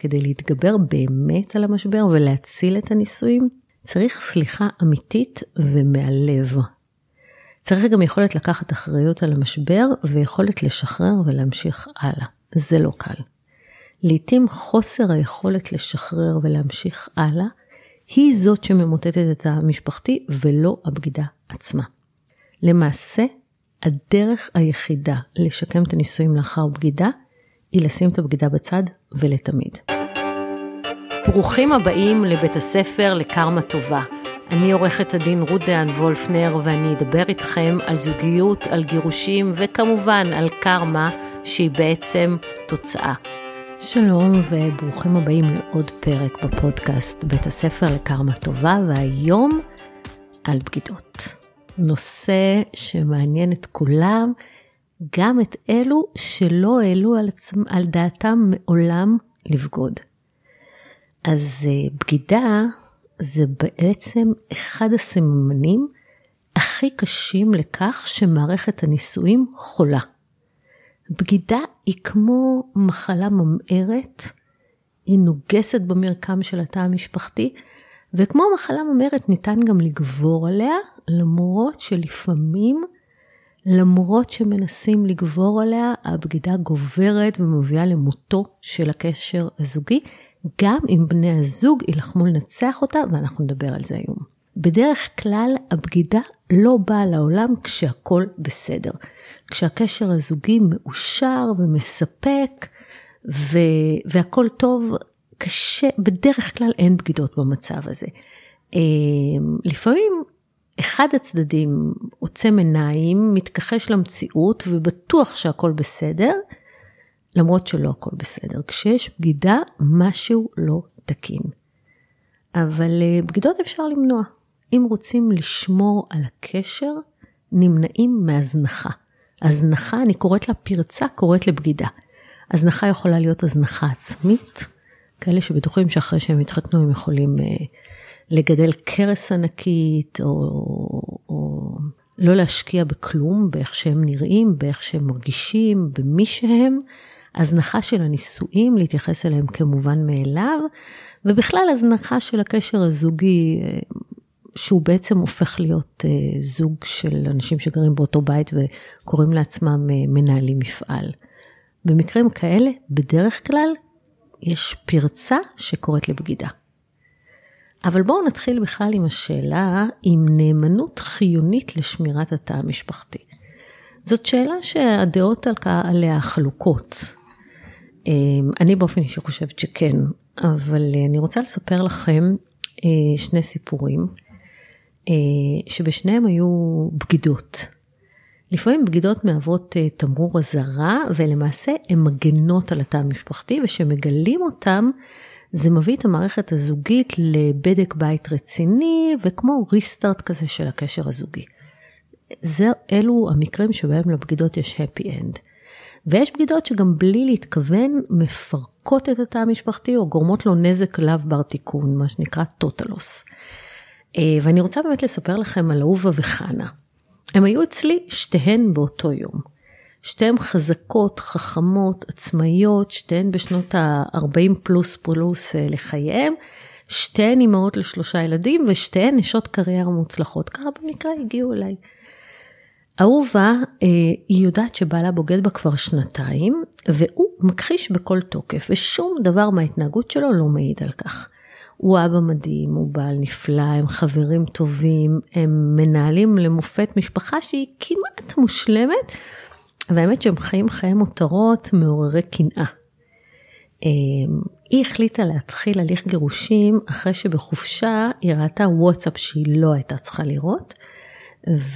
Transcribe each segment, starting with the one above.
כדי להתגבר באמת על המשבר ולהציל את הנישואים, צריך סליחה אמיתית ומהלב. צריך גם יכולת לקחת אחריות על המשבר ויכולת לשחרר ולהמשיך הלאה. זה לא קל. לעתים חוסר היכולת לשחרר ולהמשיך הלאה, היא זאת שממוטטת את המשפחתי ולא הבגידה עצמה. למעשה, הדרך היחידה לשקם את הנישואים לאחר בגידה, היא לשים את הבגידה בצד ולתמיד. ברוכים הבאים לבית הספר לקרמה טובה. אני עורכת הדין רות דהן וולפנר ואני אדבר איתכם על זוגיות, על גירושים וכמובן על קרמה שהיא בעצם תוצאה. שלום וברוכים הבאים לעוד פרק בפודקאסט בית הספר לקרמה טובה והיום על בגידות. נושא שמעניין את כולם, גם את אלו שלא העלו על, עצמם, על דעתם מעולם לבגוד. אז אה, בגידה זה בעצם אחד הסממנים הכי קשים לכך שמערכת הנישואים חולה. בגידה היא כמו מחלה ממארת, היא נוגסת במרקם של התא המשפחתי, וכמו מחלה ממארת ניתן גם לגבור עליה, למרות שלפעמים, למרות שמנסים לגבור עליה, הבגידה גוברת ומביאה למותו של הקשר הזוגי, גם אם בני הזוג יילחמו לנצח אותה, ואנחנו נדבר על זה היום. בדרך כלל הבגידה לא באה לעולם כשהכול בסדר. כשהקשר הזוגי מאושר ומספק ו... והכל טוב, קשה, בדרך כלל אין בגידות במצב הזה. אמ, לפעמים אחד הצדדים עוצם עיניים, מתכחש למציאות ובטוח שהכל בסדר, למרות שלא הכל בסדר. כשיש בגידה, משהו לא תקין. אבל אה, בגידות אפשר למנוע. אם רוצים לשמור על הקשר, נמנעים מהזנחה. הזנחה, אני קוראת לה פרצה, קוראת לבגידה. הזנחה יכולה להיות הזנחה עצמית, כאלה שבטוחים שאחרי שהם התחתנו הם יכולים אה, לגדל קרס ענקית, או, או לא להשקיע בכלום, באיך שהם נראים, באיך שהם מרגישים, במי שהם. הזנחה של הנישואים, להתייחס אליהם כמובן מאליו, ובכלל הזנחה של הקשר הזוגי, שהוא בעצם הופך להיות אה, זוג של אנשים שגרים באותו בית וקוראים לעצמם אה, מנהלים מפעל. במקרים כאלה, בדרך כלל, יש פרצה שקוראת לבגידה. אבל בואו נתחיל בכלל עם השאלה אם נאמנות חיונית לשמירת התא המשפחתי. זאת שאלה שהדעות עליה חלוקות. אני באופן אישי חושבת שכן, אבל אני רוצה לספר לכם שני סיפורים. אה, שבשניהם היו בגידות. לפעמים בגידות מהוות אה, תמרור אזהרה, ולמעשה הן מגנות על התא המשפחתי, וכשמגלים אותם, זה מביא את המערכת הזוגית לבדק בית רציני, וכמו ריסטארט כזה של הקשר הזוגי. זה, אלו המקרים שבהם לבגידות יש happy end. ויש בגידות שגם בלי להתכוון מפרקות את התא המשפחתי או גורמות לו נזק לאו בר תיקון, מה שנקרא טוטלוס. אה, ואני רוצה באמת לספר לכם על אהובה וחנה. הם היו אצלי שתיהן באותו יום. שתיהן חזקות, חכמות, עצמאיות, שתיהן בשנות ה-40 פלוס פלוס אה, לחייהם, שתיהן אימהות לשלושה ילדים ושתיהן נשות קריירה מוצלחות. ככה במקרה הגיעו אליי. אהובה, אה, היא יודעת שבעלה בוגד בה כבר שנתיים, והוא מכחיש בכל תוקף, ושום דבר מההתנהגות שלו לא מעיד על כך. הוא אבא מדהים, הוא בעל נפלא, הם חברים טובים, הם מנהלים למופת משפחה שהיא כמעט מושלמת, והאמת שהם חיים חיי מותרות מעוררי קנאה. אמ, היא החליטה להתחיל הליך גירושים אחרי שבחופשה היא ראתה וואטסאפ שהיא לא הייתה צריכה לראות,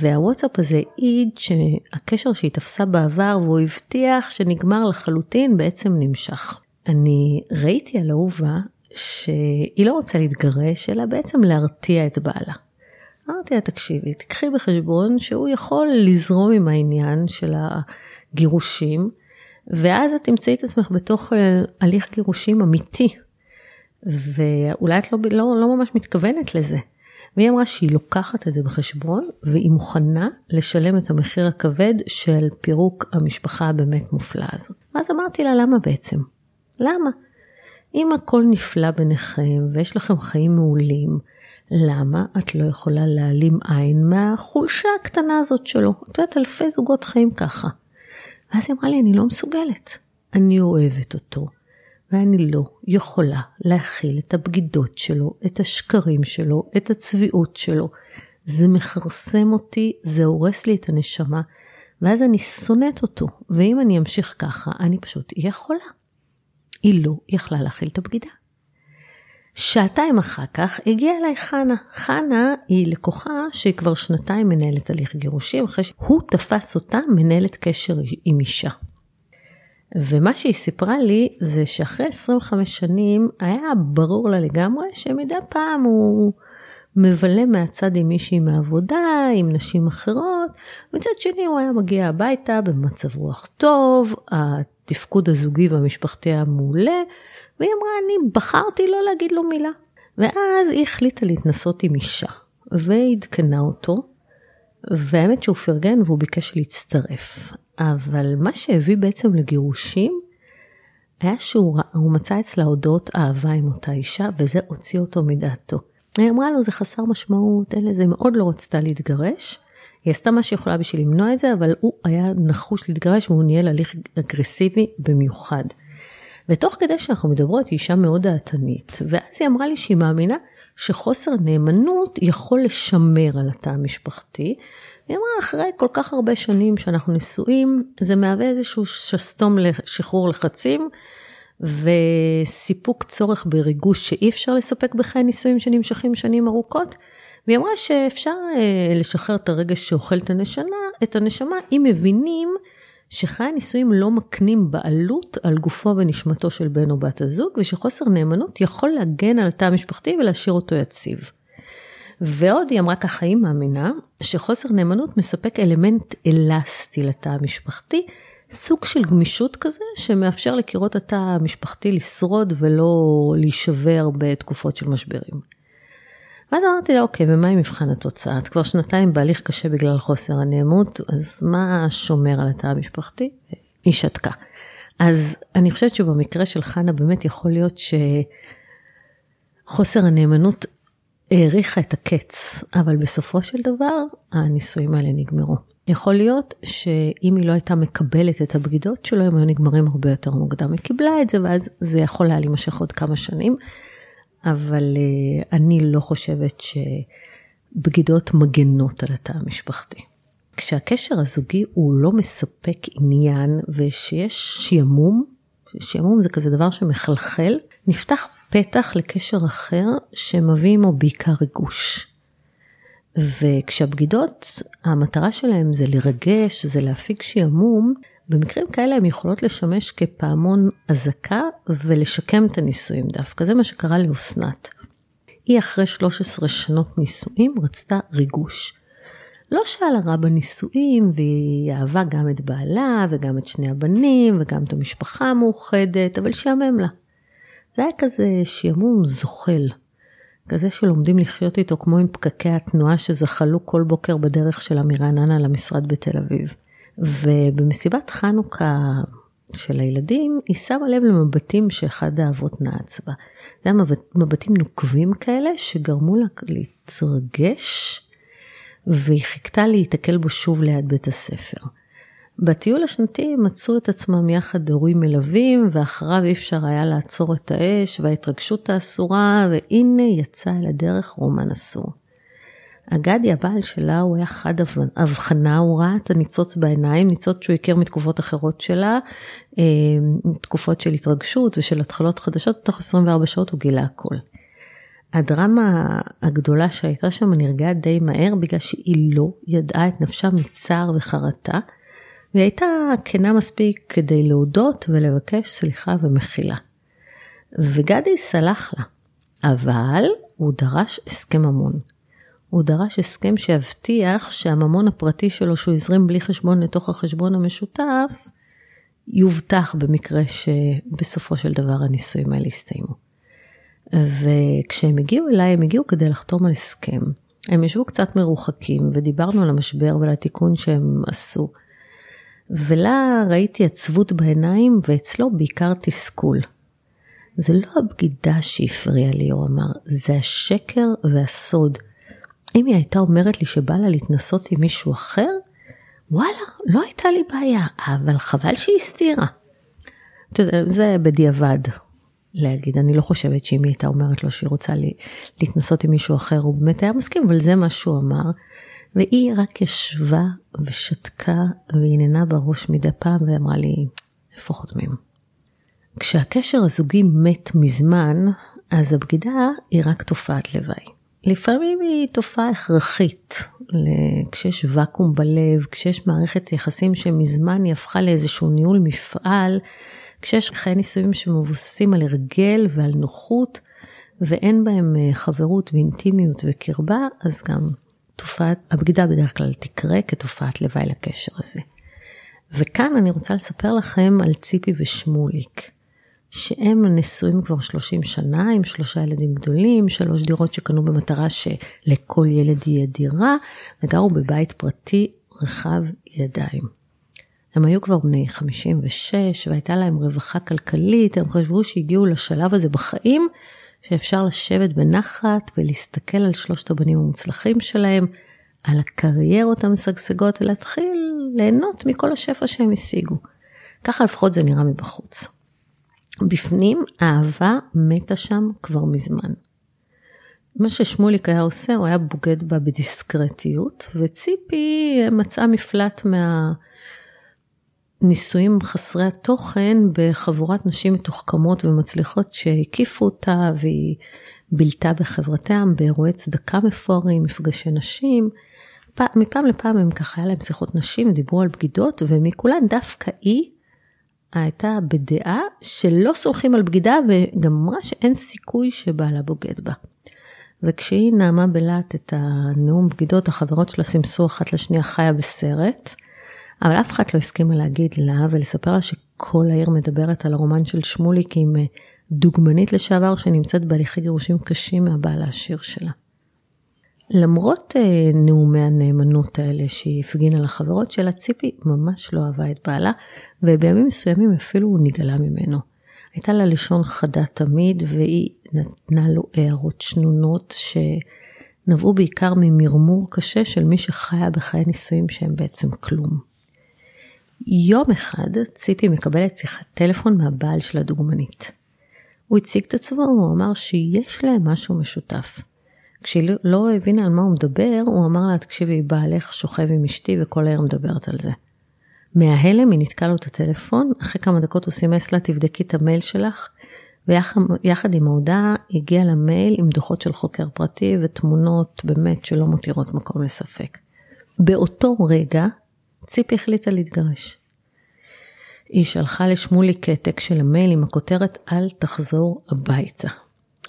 והוואטסאפ הזה העיד שהקשר שהיא תפסה בעבר והוא הבטיח שנגמר לחלוטין בעצם נמשך. אני ראיתי על אהובה שהיא לא רוצה להתגרש, אלא בעצם להרתיע את בעלה. אמרתי לה, תקשיבי, תקחי בחשבון שהוא יכול לזרום עם העניין של הגירושים, ואז את תמצאי את עצמך בתוך אה, הליך גירושים אמיתי, ואולי את לא, לא, לא ממש מתכוונת לזה. והיא אמרה שהיא לוקחת את זה בחשבון, והיא מוכנה לשלם את המחיר הכבד של פירוק המשפחה הבאמת מופלאה הזאת. אז אמרתי לה, למה בעצם? למה? אם הכל נפלא ביניכם ויש לכם חיים מעולים, למה את לא יכולה להעלים עין מהחולשה הקטנה הזאת שלו? את יודעת, אלפי זוגות חיים ככה. ואז היא אמרה לי, אני לא מסוגלת. אני אוהבת אותו, ואני לא יכולה להכיל את הבגידות שלו, את השקרים שלו, את הצביעות שלו. זה מכרסם אותי, זה הורס לי את הנשמה, ואז אני שונאת אותו, ואם אני אמשיך ככה, אני פשוט אהיה חולה. היא לא יכלה להכיל את הבגידה. שעתיים אחר כך הגיעה אליי חנה. חנה היא לקוחה שהיא כבר שנתיים מנהלת הליך גירושים, אחרי שהוא תפס אותה מנהלת קשר עם אישה. ומה שהיא סיפרה לי זה שאחרי 25 שנים היה ברור לה לגמרי שמדי פעם הוא מבלה מהצד עם מישהי מהעבודה, עם נשים אחרות, מצד שני הוא היה מגיע הביתה במצב רוח טוב, התפקוד הזוגי והמשפחתי היה מעולה, והיא אמרה, אני בחרתי לא להגיד לו מילה. ואז היא החליטה להתנסות עם אישה, ועדכנה אותו, והאמת שהוא פרגן והוא ביקש להצטרף. אבל מה שהביא בעצם לגירושים, היה שהוא מצא אצלה הודעות אהבה עם אותה אישה, וזה הוציא אותו מדעתו. היא אמרה לו, זה חסר משמעות, אין לזה, מאוד לא רצתה להתגרש. היא עשתה מה שיכולה בשביל למנוע את זה, אבל הוא היה נחוש להתגרש והוא ניהל הליך אגרסיבי במיוחד. ותוך כדי שאנחנו מדברות, היא אישה מאוד דעתנית, ואז היא אמרה לי שהיא מאמינה שחוסר נאמנות יכול לשמר על התא המשפחתי. היא אמרה, אחרי כל כך הרבה שנים שאנחנו נשואים, זה מהווה איזשהו שסתום לשחרור לחצים, וסיפוק צורך בריגוש שאי אפשר לספק בחיי נישואים שנמשכים שנים ארוכות. והיא אמרה שאפשר אה, לשחרר את הרגש שאוכל את הנשמה, את הנשמה אם מבינים שחיי הנישואים לא מקנים בעלות על גופו ונשמתו של בן או בת הזוג, ושחוסר נאמנות יכול להגן על התא המשפחתי ולהשאיר אותו יציב. ועוד היא אמרה ככה, היא מאמינה שחוסר נאמנות מספק אלמנט אלסטי לתא המשפחתי, סוג של גמישות כזה שמאפשר לקירות התא המשפחתי לשרוד ולא להישבר בתקופות של משברים. ואז אמרתי לה, אוקיי, ומה עם מבחן התוצאה? את כבר שנתיים בהליך קשה בגלל חוסר הנאמות, אז מה שומר על התא המשפחתי? היא שתקה. אז אני חושבת שבמקרה של חנה באמת יכול להיות שחוסר הנאמנות האריכה את הקץ, אבל בסופו של דבר הנישואים האלה נגמרו. יכול להיות שאם היא לא הייתה מקבלת את הבגידות שלו, הם היו נגמרים הרבה יותר מוקדם. היא קיבלה את זה ואז זה יכול היה להימשך עוד כמה שנים. אבל uh, אני לא חושבת שבגידות מגנות על התא המשפחתי. כשהקשר הזוגי הוא לא מספק עניין ושיש שעמום, שעמום זה כזה דבר שמחלחל, נפתח פתח לקשר אחר שמביא עמו בעיקר ריגוש. וכשהבגידות, המטרה שלהם זה לרגש, זה להפיק שעמום, במקרים כאלה הן יכולות לשמש כפעמון אזעקה ולשקם את הנישואים דווקא, זה מה שקרה לאסנת. היא אחרי 13 שנות נישואים רצתה ריגוש. לא שאלה רע בנישואים והיא אהבה גם את בעלה וגם את שני הבנים וגם את המשפחה המאוחדת, אבל שעמם לה. זה היה כזה שעמום זוחל, כזה שלומדים לחיות איתו כמו עם פקקי התנועה שזחלו כל בוקר בדרך שלה מרעננה למשרד בתל אביב. ובמסיבת חנוכה של הילדים, היא שמה לב למבטים שאחד האבות נעץ בה. זה היה מבטים נוקבים כאלה שגרמו לה להתרגש, והיא חיכתה להיתקל בו שוב ליד בית הספר. בטיול השנתי מצאו את עצמם יחד הורים מלווים, ואחריו אי אפשר היה לעצור את האש וההתרגשות האסורה, והנה יצא אל הדרך רומן אסור. אגדי הבעל שלה הוא היה חד אבחנה, הוא ראה את הניצוץ בעיניים, ניצוץ שהוא הכיר מתקופות אחרות שלה, אה, תקופות של התרגשות ושל התחלות חדשות, תוך 24 שעות הוא גילה הכל. הדרמה הגדולה שהייתה שם נרגעה די מהר בגלל שהיא לא ידעה את נפשה מצער וחרטה, והיא הייתה כנה מספיק כדי להודות ולבקש סליחה ומחילה. וגדי סלח לה, אבל הוא דרש הסכם ממון. הוא דרש הסכם שיבטיח שהממון הפרטי שלו שהוא הזרים בלי חשבון לתוך החשבון המשותף, יובטח במקרה שבסופו של דבר הנישואים האלה יסתיימו. וכשהם הגיעו אליי, הם הגיעו כדי לחתום על הסכם. הם ישבו קצת מרוחקים ודיברנו על המשבר ועל התיקון שהם עשו. ולה ראיתי עצבות בעיניים ואצלו בעיקר תסכול. זה לא הבגידה שהפריעה לי, הוא אמר, זה השקר והסוד. אם היא הייתה אומרת לי שבא לה להתנסות עם מישהו אחר, וואלה, לא הייתה לי בעיה, אבל חבל שהיא הסתירה. אתה יודע, זה בדיעבד להגיד, אני לא חושבת שאם היא הייתה אומרת לו שהיא רוצה לי, להתנסות עם מישהו אחר, הוא באמת היה מסכים, אבל זה מה שהוא אמר. והיא רק ישבה ושתקה והנהנה בראש מדי פעם ואמרה לי, איפה חותמים? כשהקשר הזוגי מת מזמן, אז הבגידה היא רק תופעת לוואי. לפעמים היא תופעה הכרחית, כשיש ואקום בלב, כשיש מערכת יחסים שמזמן היא הפכה לאיזשהו ניהול מפעל, כשיש חיי נישואים שמבוססים על הרגל ועל נוחות, ואין בהם אה, חברות ואינטימיות וקרבה, אז גם תופעת, הבגידה בדרך כלל תקרה כתופעת לוואי לקשר הזה. וכאן אני רוצה לספר לכם על ציפי ושמוליק. שהם נשואים כבר 30 שנה עם שלושה ילדים גדולים, שלוש דירות שקנו במטרה שלכל ילד יהיה דירה, וגרו בבית פרטי רחב ידיים. הם היו כבר בני 56 והייתה להם רווחה כלכלית, הם חשבו שהגיעו לשלב הזה בחיים, שאפשר לשבת בנחת ולהסתכל על שלושת הבנים המוצלחים שלהם, על הקריירות המשגשגות, ולהתחיל ליהנות מכל השפע שהם השיגו. ככה לפחות זה נראה מבחוץ. בפנים האהבה מתה שם כבר מזמן. מה ששמוליק היה עושה, הוא היה בוגד בה בדיסקרטיות, וציפי מצאה מפלט מהנישואים חסרי התוכן בחבורת נשים מתוחכמות ומצליחות שהקיפו אותה, והיא בילתה בחברתם באירועי צדקה מפוארים, מפגשי נשים. מפעם לפעם הם ככה, היה להם שיחות נשים, דיברו על בגידות, ומכולן דווקא היא הייתה בדעה שלא סולחים על בגידה וגם אמרה שאין סיכוי שבעלה בוגד בה. וכשהיא נעמה בלהט את הנאום בגידות, החברות שלה סימסו אחת לשנייה חיה בסרט, אבל אף אחד לא הסכימה להגיד לה ולספר לה שכל העיר מדברת על הרומן של שמוליק עם דוגמנית לשעבר שנמצאת בהליכי גירושים קשים מהבעל העשיר שלה. למרות אה, נאומי הנאמנות האלה שהיא הפגינה לחברות שלה, ציפי ממש לא אהבה את בעלה, ובימים מסוימים אפילו נגלה ממנו. הייתה לה לשון חדה תמיד, והיא נתנה לו הערות שנונות שנבעו בעיקר ממרמור קשה של מי שחיה בחיי נישואים שהם בעצם כלום. יום אחד ציפי מקבלת שיחת טלפון מהבעל של הדוגמנית. הוא הציג את עצמו, הוא אמר שיש להם משהו משותף. כשהיא לא הבינה על מה הוא מדבר, הוא אמר לה, תקשיבי, בעלך שוכב עם אשתי וכל העיר מדברת על זה. מההלם היא ניתקה לו את הטלפון, אחרי כמה דקות הוא סימס לה, תבדקי את המייל שלך, ויחד עם ההודעה הגיע למייל עם דוחות של חוקר פרטי ותמונות באמת שלא מותירות מקום לספק. באותו רגע ציפי החליטה להתגרש. היא שלחה לשמולי קטק של המייל עם הכותרת אל תחזור הביתה.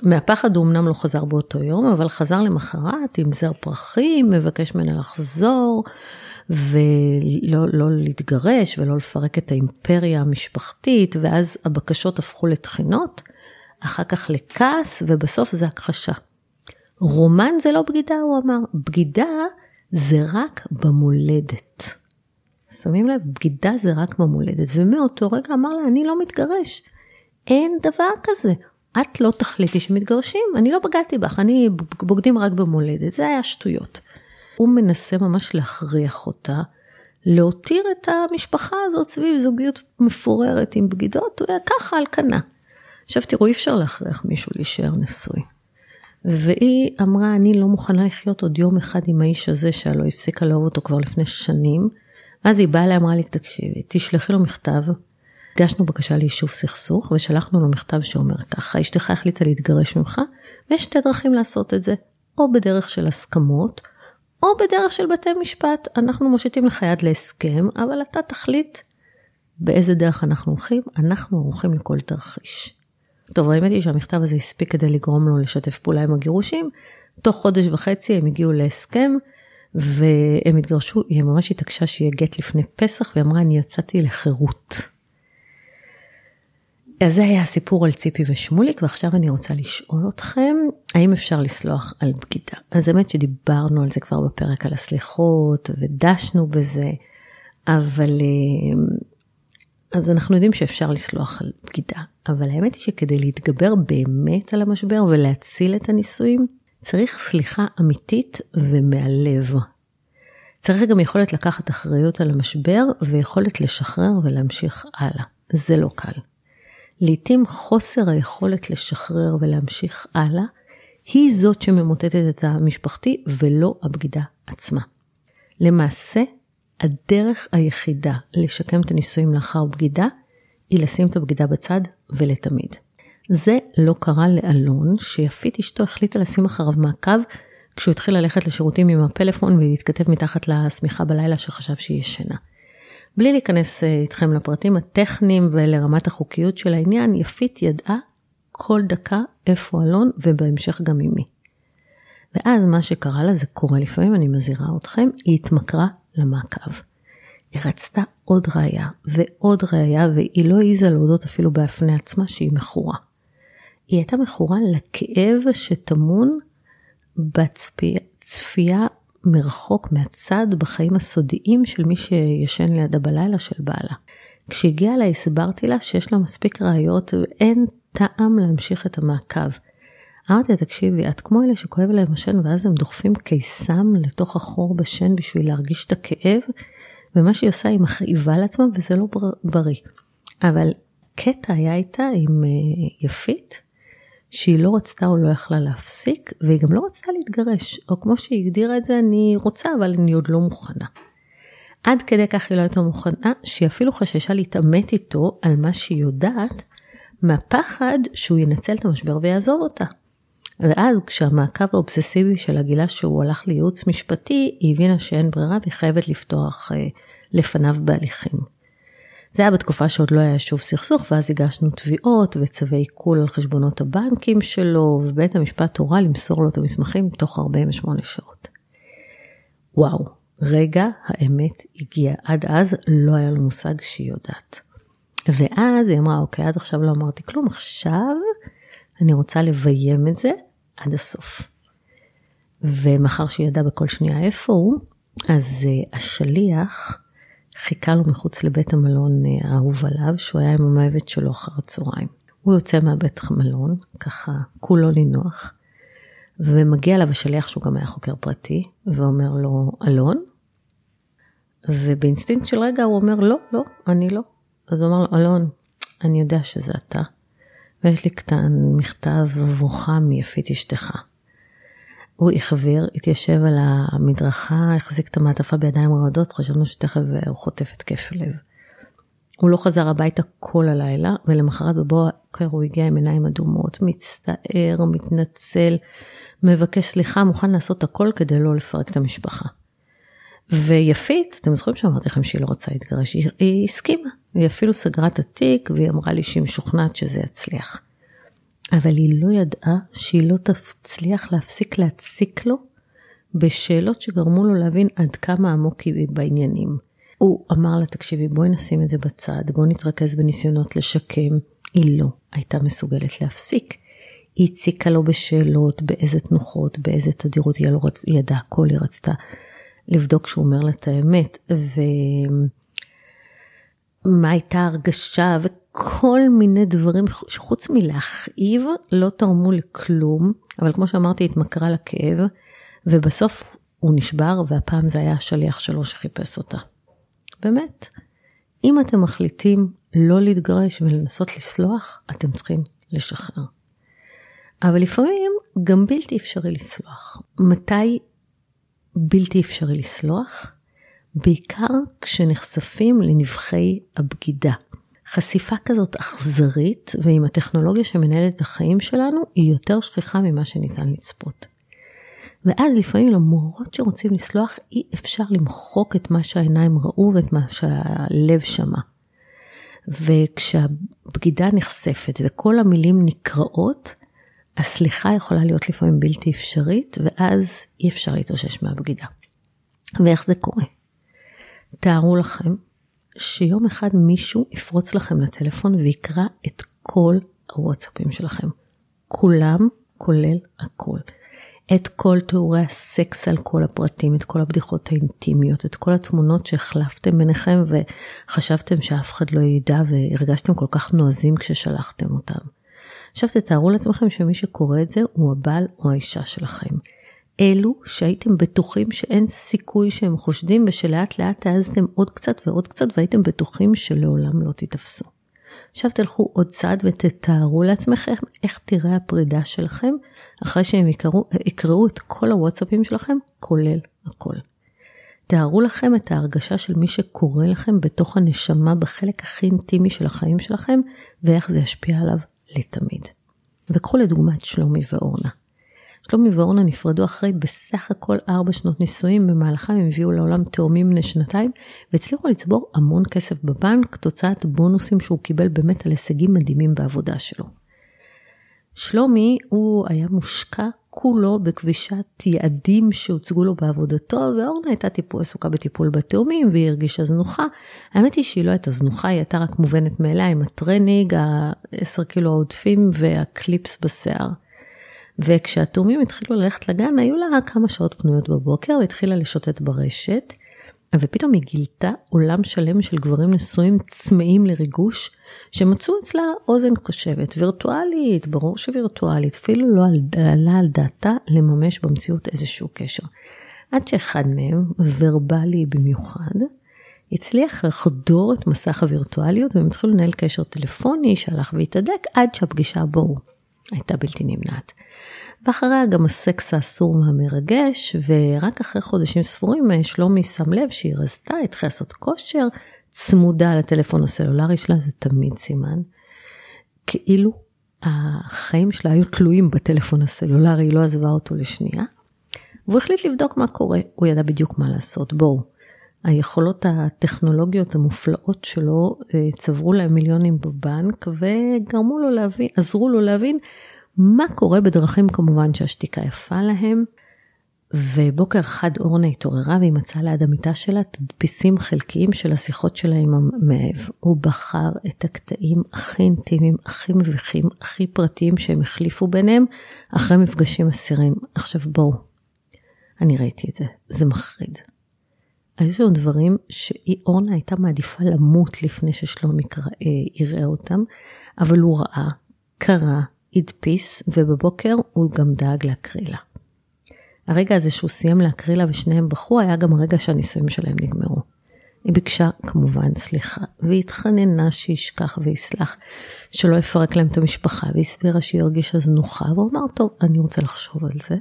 מהפחד הוא אמנם לא חזר באותו יום, אבל חזר למחרת עם זר פרחים, מבקש ממנה לחזור, ולא לא להתגרש ולא לפרק את האימפריה המשפחתית, ואז הבקשות הפכו לתחינות, אחר כך לכעס, ובסוף זה הכחשה. רומן זה לא בגידה, הוא אמר, בגידה זה רק במולדת. שמים לב, בגידה זה רק במולדת, ומאותו רגע אמר לה, אני לא מתגרש. אין דבר כזה. את לא תחליטי שמתגרשים, אני לא בגדתי בך, אני בוגדים רק במולדת, זה היה שטויות. הוא מנסה ממש להכריח אותה להותיר את המשפחה הזאת סביב זוגיות מפוררת עם בגידות, ככה על כנה. עכשיו תראו, אי אפשר להכריח מישהו להישאר נשוי. והיא אמרה, אני לא מוכנה לחיות עוד יום אחד עם האיש הזה, שהלא הפסיקה לאהוב אותו כבר לפני שנים. ואז היא באה אליי, אמרה לי, תקשיבי, תשלחי לו מכתב, הגשנו בקשה ליישוב סכסוך ושלחנו לו מכתב שאומר ככה, אשתך החליטה להתגרש ממך, ויש שתי דרכים לעשות את זה, או בדרך של הסכמות, או בדרך של בתי משפט. אנחנו מושיטים לך יד להסכם, אבל אתה תחליט באיזה דרך אנחנו הולכים, אנחנו ערוכים לכל תרחיש. טוב, האמת היא שהמכתב הזה הספיק כדי לגרום לו לשתף פעולה עם הגירושים. תוך חודש וחצי הם הגיעו להסכם, והם התגרשו, היא ממש התעקשה שיהיה גט לפני פסח, והיא אמרה, אני יצאתי לחירות. אז זה היה הסיפור על ציפי ושמוליק, ועכשיו אני רוצה לשאול אתכם, האם אפשר לסלוח על בגידה? אז האמת שדיברנו על זה כבר בפרק על הסליחות, ודשנו בזה, אבל אה, אז אנחנו יודעים שאפשר לסלוח על בגידה. אבל האמת היא שכדי להתגבר באמת על המשבר ולהציל את הנישואים, צריך סליחה אמיתית ומהלב. צריך גם יכולת לקחת אחריות על המשבר ויכולת לשחרר ולהמשיך הלאה. זה לא קל. לעתים חוסר היכולת לשחרר ולהמשיך הלאה, היא זאת שממוטטת את המשפחתי ולא הבגידה עצמה. למעשה, הדרך היחידה לשקם את הנישואים לאחר בגידה, היא לשים את הבגידה בצד ולתמיד. זה לא קרה לאלון, שיפית אשתו החליטה לשים אחריו מעקב כשהוא התחיל ללכת לשירותים עם הפלאפון ולהתכתב מתחת לשמיכה בלילה שחשב שהיא ישנה. בלי להיכנס אה, איתכם לפרטים הטכניים ולרמת החוקיות של העניין, יפית ידעה כל דקה איפה אלון ובהמשך גם עם מי. ואז מה שקרה לה, זה קורה לפעמים, אני מזהירה אתכם, היא התמכרה למעקב. היא רצתה עוד ראייה ועוד ראייה, והיא לא העיזה להודות אפילו בפני עצמה שהיא מכורה. היא הייתה מכורה לכאב שטמון בצפייה מרחוק מהצד בחיים הסודיים של מי שישן לידה בלילה של בעלה. כשהגיעה אליי הסברתי לה שיש לה מספיק ראיות ואין טעם להמשיך את המעקב. אמרתי לה, תקשיבי, את כמו אלה שכואב להם השן ואז הם דוחפים קיסם לתוך החור בשן בשביל להרגיש את הכאב, ומה שהיא עושה היא מכאיבה לעצמה וזה לא בריא. אבל קטע היה איתה עם אה, יפית, שהיא לא רצתה או לא יכלה להפסיק, והיא גם לא רצתה להתגרש, או כמו שהיא הגדירה את זה, אני רוצה, אבל אני עוד לא מוכנה. עד כדי כך היא לא הייתה מוכנה, שהיא אפילו חששה להתעמת איתו על מה שהיא יודעת, מהפחד שהוא ינצל את המשבר ויעזוב אותה. ואז כשהמעקב האובססיבי שלה גילה שהוא הלך לייעוץ משפטי, היא הבינה שאין ברירה והיא חייבת לפתוח אה, לפניו בהליכים. זה היה בתקופה שעוד לא היה שוב סכסוך, ואז הגשנו תביעות וצווי עיקול על חשבונות הבנקים שלו, ובית המשפט הורה למסור לו את המסמכים תוך 48 שעות. וואו, רגע האמת הגיע. עד אז לא היה לו מושג שהיא יודעת. ואז היא אמרה, אוקיי, עד עכשיו לא אמרתי כלום, עכשיו אני רוצה לביים את זה עד הסוף. ומאחר שהיא ידעה בכל שנייה איפה הוא, אז uh, השליח חיכה לו מחוץ לבית המלון אה, האהוב עליו, שהוא היה עם המאהבת שלו אחר הצהריים. הוא יוצא מהבית המלון, ככה כולו לנוח, ומגיע אליו השליח שהוא גם היה חוקר פרטי, ואומר לו, אלון? ובאינסטינקט של רגע הוא אומר, לא, לא, אני לא. אז הוא אמר לו, אלון, אני יודע שזה אתה, ויש לי קטן מכתב עבורך מיפית אשתך. הוא החביר, התיישב על המדרכה, החזיק את המעטפה בידיים רועדות, חשבנו שתכף הוא חוטף התקף לב. הוא לא חזר הביתה כל הלילה, ולמחרת בבוקר הוא הגיע עם עיניים אדומות, מצטער, מתנצל, מבקש סליחה, מוכן לעשות הכל כדי לא לפרק את המשפחה. ויפית, אתם זוכרים שאמרתי לכם שהיא לא רוצה להתגרש, היא, היא הסכימה, היא אפילו סגרה את התיק והיא אמרה לי שהיא משוכנעת שזה יצליח. אבל היא לא ידעה שהיא לא תצליח להפסיק להציק לו בשאלות שגרמו לו להבין עד כמה עמוק היא בעניינים. הוא אמר לה, תקשיבי, בואי נשים את זה בצד, בואי נתרכז בניסיונות לשקם. היא לא הייתה מסוגלת להפסיק. היא הציקה לו בשאלות, באיזה תנוחות, באיזה תדירות, היא, לא רצ... ידעה הכל, היא רצתה לבדוק שהוא אומר לה את האמת, ומה הייתה הרגשה, כל מיני דברים שחוץ מלהכאיב לא תרמו לכלום, אבל כמו שאמרתי, התמכרה לכאב, ובסוף הוא נשבר, והפעם זה היה השליח שלו שחיפש אותה. באמת, אם אתם מחליטים לא להתגרש ולנסות לסלוח, אתם צריכים לשחרר. אבל לפעמים גם בלתי אפשרי לסלוח. מתי בלתי אפשרי לסלוח? בעיקר כשנחשפים לנבחי הבגידה. חשיפה כזאת אכזרית, ועם הטכנולוגיה שמנהלת את החיים שלנו, היא יותר שכיחה ממה שניתן לצפות. ואז לפעמים למרות שרוצים לסלוח, אי אפשר למחוק את מה שהעיניים ראו ואת מה שהלב שמע. וכשהבגידה נחשפת וכל המילים נקראות, הסליחה יכולה להיות לפעמים בלתי אפשרית, ואז אי אפשר להתאושש מהבגידה. ואיך זה קורה? תארו לכם שיום אחד מישהו יפרוץ לכם לטלפון ויקרא את כל הוואטסאפים שלכם. כולם, כולל הכל. את כל תיאורי הסקס על כל הפרטים, את כל הבדיחות האינטימיות, את כל התמונות שהחלפתם ביניכם וחשבתם שאף אחד לא ידע והרגשתם כל כך נועזים כששלחתם אותם. עכשיו תתארו לעצמכם שמי שקורא את זה הוא הבעל או האישה שלכם. אלו שהייתם בטוחים שאין סיכוי שהם חושדים ושלאט לאט העזתם עוד קצת ועוד קצת והייתם בטוחים שלעולם לא תיתפסו. עכשיו תלכו עוד צעד ותתארו לעצמכם איך תראה הפרידה שלכם אחרי שהם יקראו, יקראו את כל הוואטסאפים שלכם, כולל הכל. תארו לכם את ההרגשה של מי שקורא לכם בתוך הנשמה בחלק הכי אינטימי של החיים שלכם, ואיך זה ישפיע עליו לתמיד. וקחו לדוגמה את שלומי ואורנה. שלומי ואורנה נפרדו אחרי בסך הכל ארבע שנות נישואים, במהלכם הם הביאו לעולם תאומים בני שנתיים, והצליחו לצבור המון כסף בבנק, תוצאת בונוסים שהוא קיבל באמת על הישגים מדהימים בעבודה שלו. שלומי, הוא היה מושקע כולו בכבישת יעדים שהוצגו לו בעבודתו, ואורנה הייתה טיפול, עסוקה בטיפול בתאומים, והיא הרגישה זנוחה. האמת היא שהיא לא הייתה זנוחה, היא הייתה רק מובנת מאליה עם הטרנינג, ה-10 קילו העודפים והקליפס בשיער. וכשהתאומים התחילו ללכת לגן, היו לה כמה שעות פנויות בבוקר, והתחילה לשוטט ברשת, ופתאום היא גילתה עולם שלם של גברים נשואים צמאים לריגוש, שמצאו אצלה אוזן קושבת, וירטואלית, ברור שווירטואלית, אפילו לא עלה על דעתה לממש במציאות איזשהו קשר. עד שאחד מהם, ורבלי במיוחד, הצליח לחדור את מסך הווירטואליות והם התחילו לנהל קשר טלפוני שהלך והתהדק עד שהפגישה בו הייתה בלתי נמנעת. ואחריה גם הסקס האסור והמרגש, ורק אחרי חודשים ספורים אה, שלומי שם לב שהיא רזתה, התחילה לעשות כושר, צמודה לטלפון הסלולרי שלה, זה תמיד סימן. כאילו החיים שלה היו תלויים בטלפון הסלולרי, היא לא עזבה אותו לשנייה. והוא החליט לבדוק מה קורה, הוא ידע בדיוק מה לעשות, בואו. היכולות הטכנולוגיות המופלאות שלו אה, צברו להם מיליונים בבנק וגרמו לו להבין, עזרו לו להבין מה קורה בדרכים כמובן שהשתיקה יפה להם. ובוקר אחד אורנה התעוררה והיא מצאה ליד המיטה שלה תדפיסים חלקיים של השיחות שלה עם המאהב. הוא בחר את הקטעים הכי אינטימיים, הכי מביכים, הכי פרטיים שהם החליפו ביניהם אחרי מפגשים אסירים. עכשיו בואו, אני ראיתי את זה, זה מחריד. היו שם דברים שאורנה הייתה מעדיפה למות לפני ששלומי אה, יראה אותם, אבל הוא ראה, קרא, הדפיס, ובבוקר הוא גם דאג להקריא לה. הרגע הזה שהוא סיים להקריא לה ושניהם בכו, היה גם הרגע שהנישואים שלהם נגמרו. היא ביקשה כמובן סליחה, והיא התחננה שישכח ויסלח, שלא יפרק להם את המשפחה, והסבירה שהיא הרגישה זנוחה, והוא אמר, טוב, אני רוצה לחשוב על זה.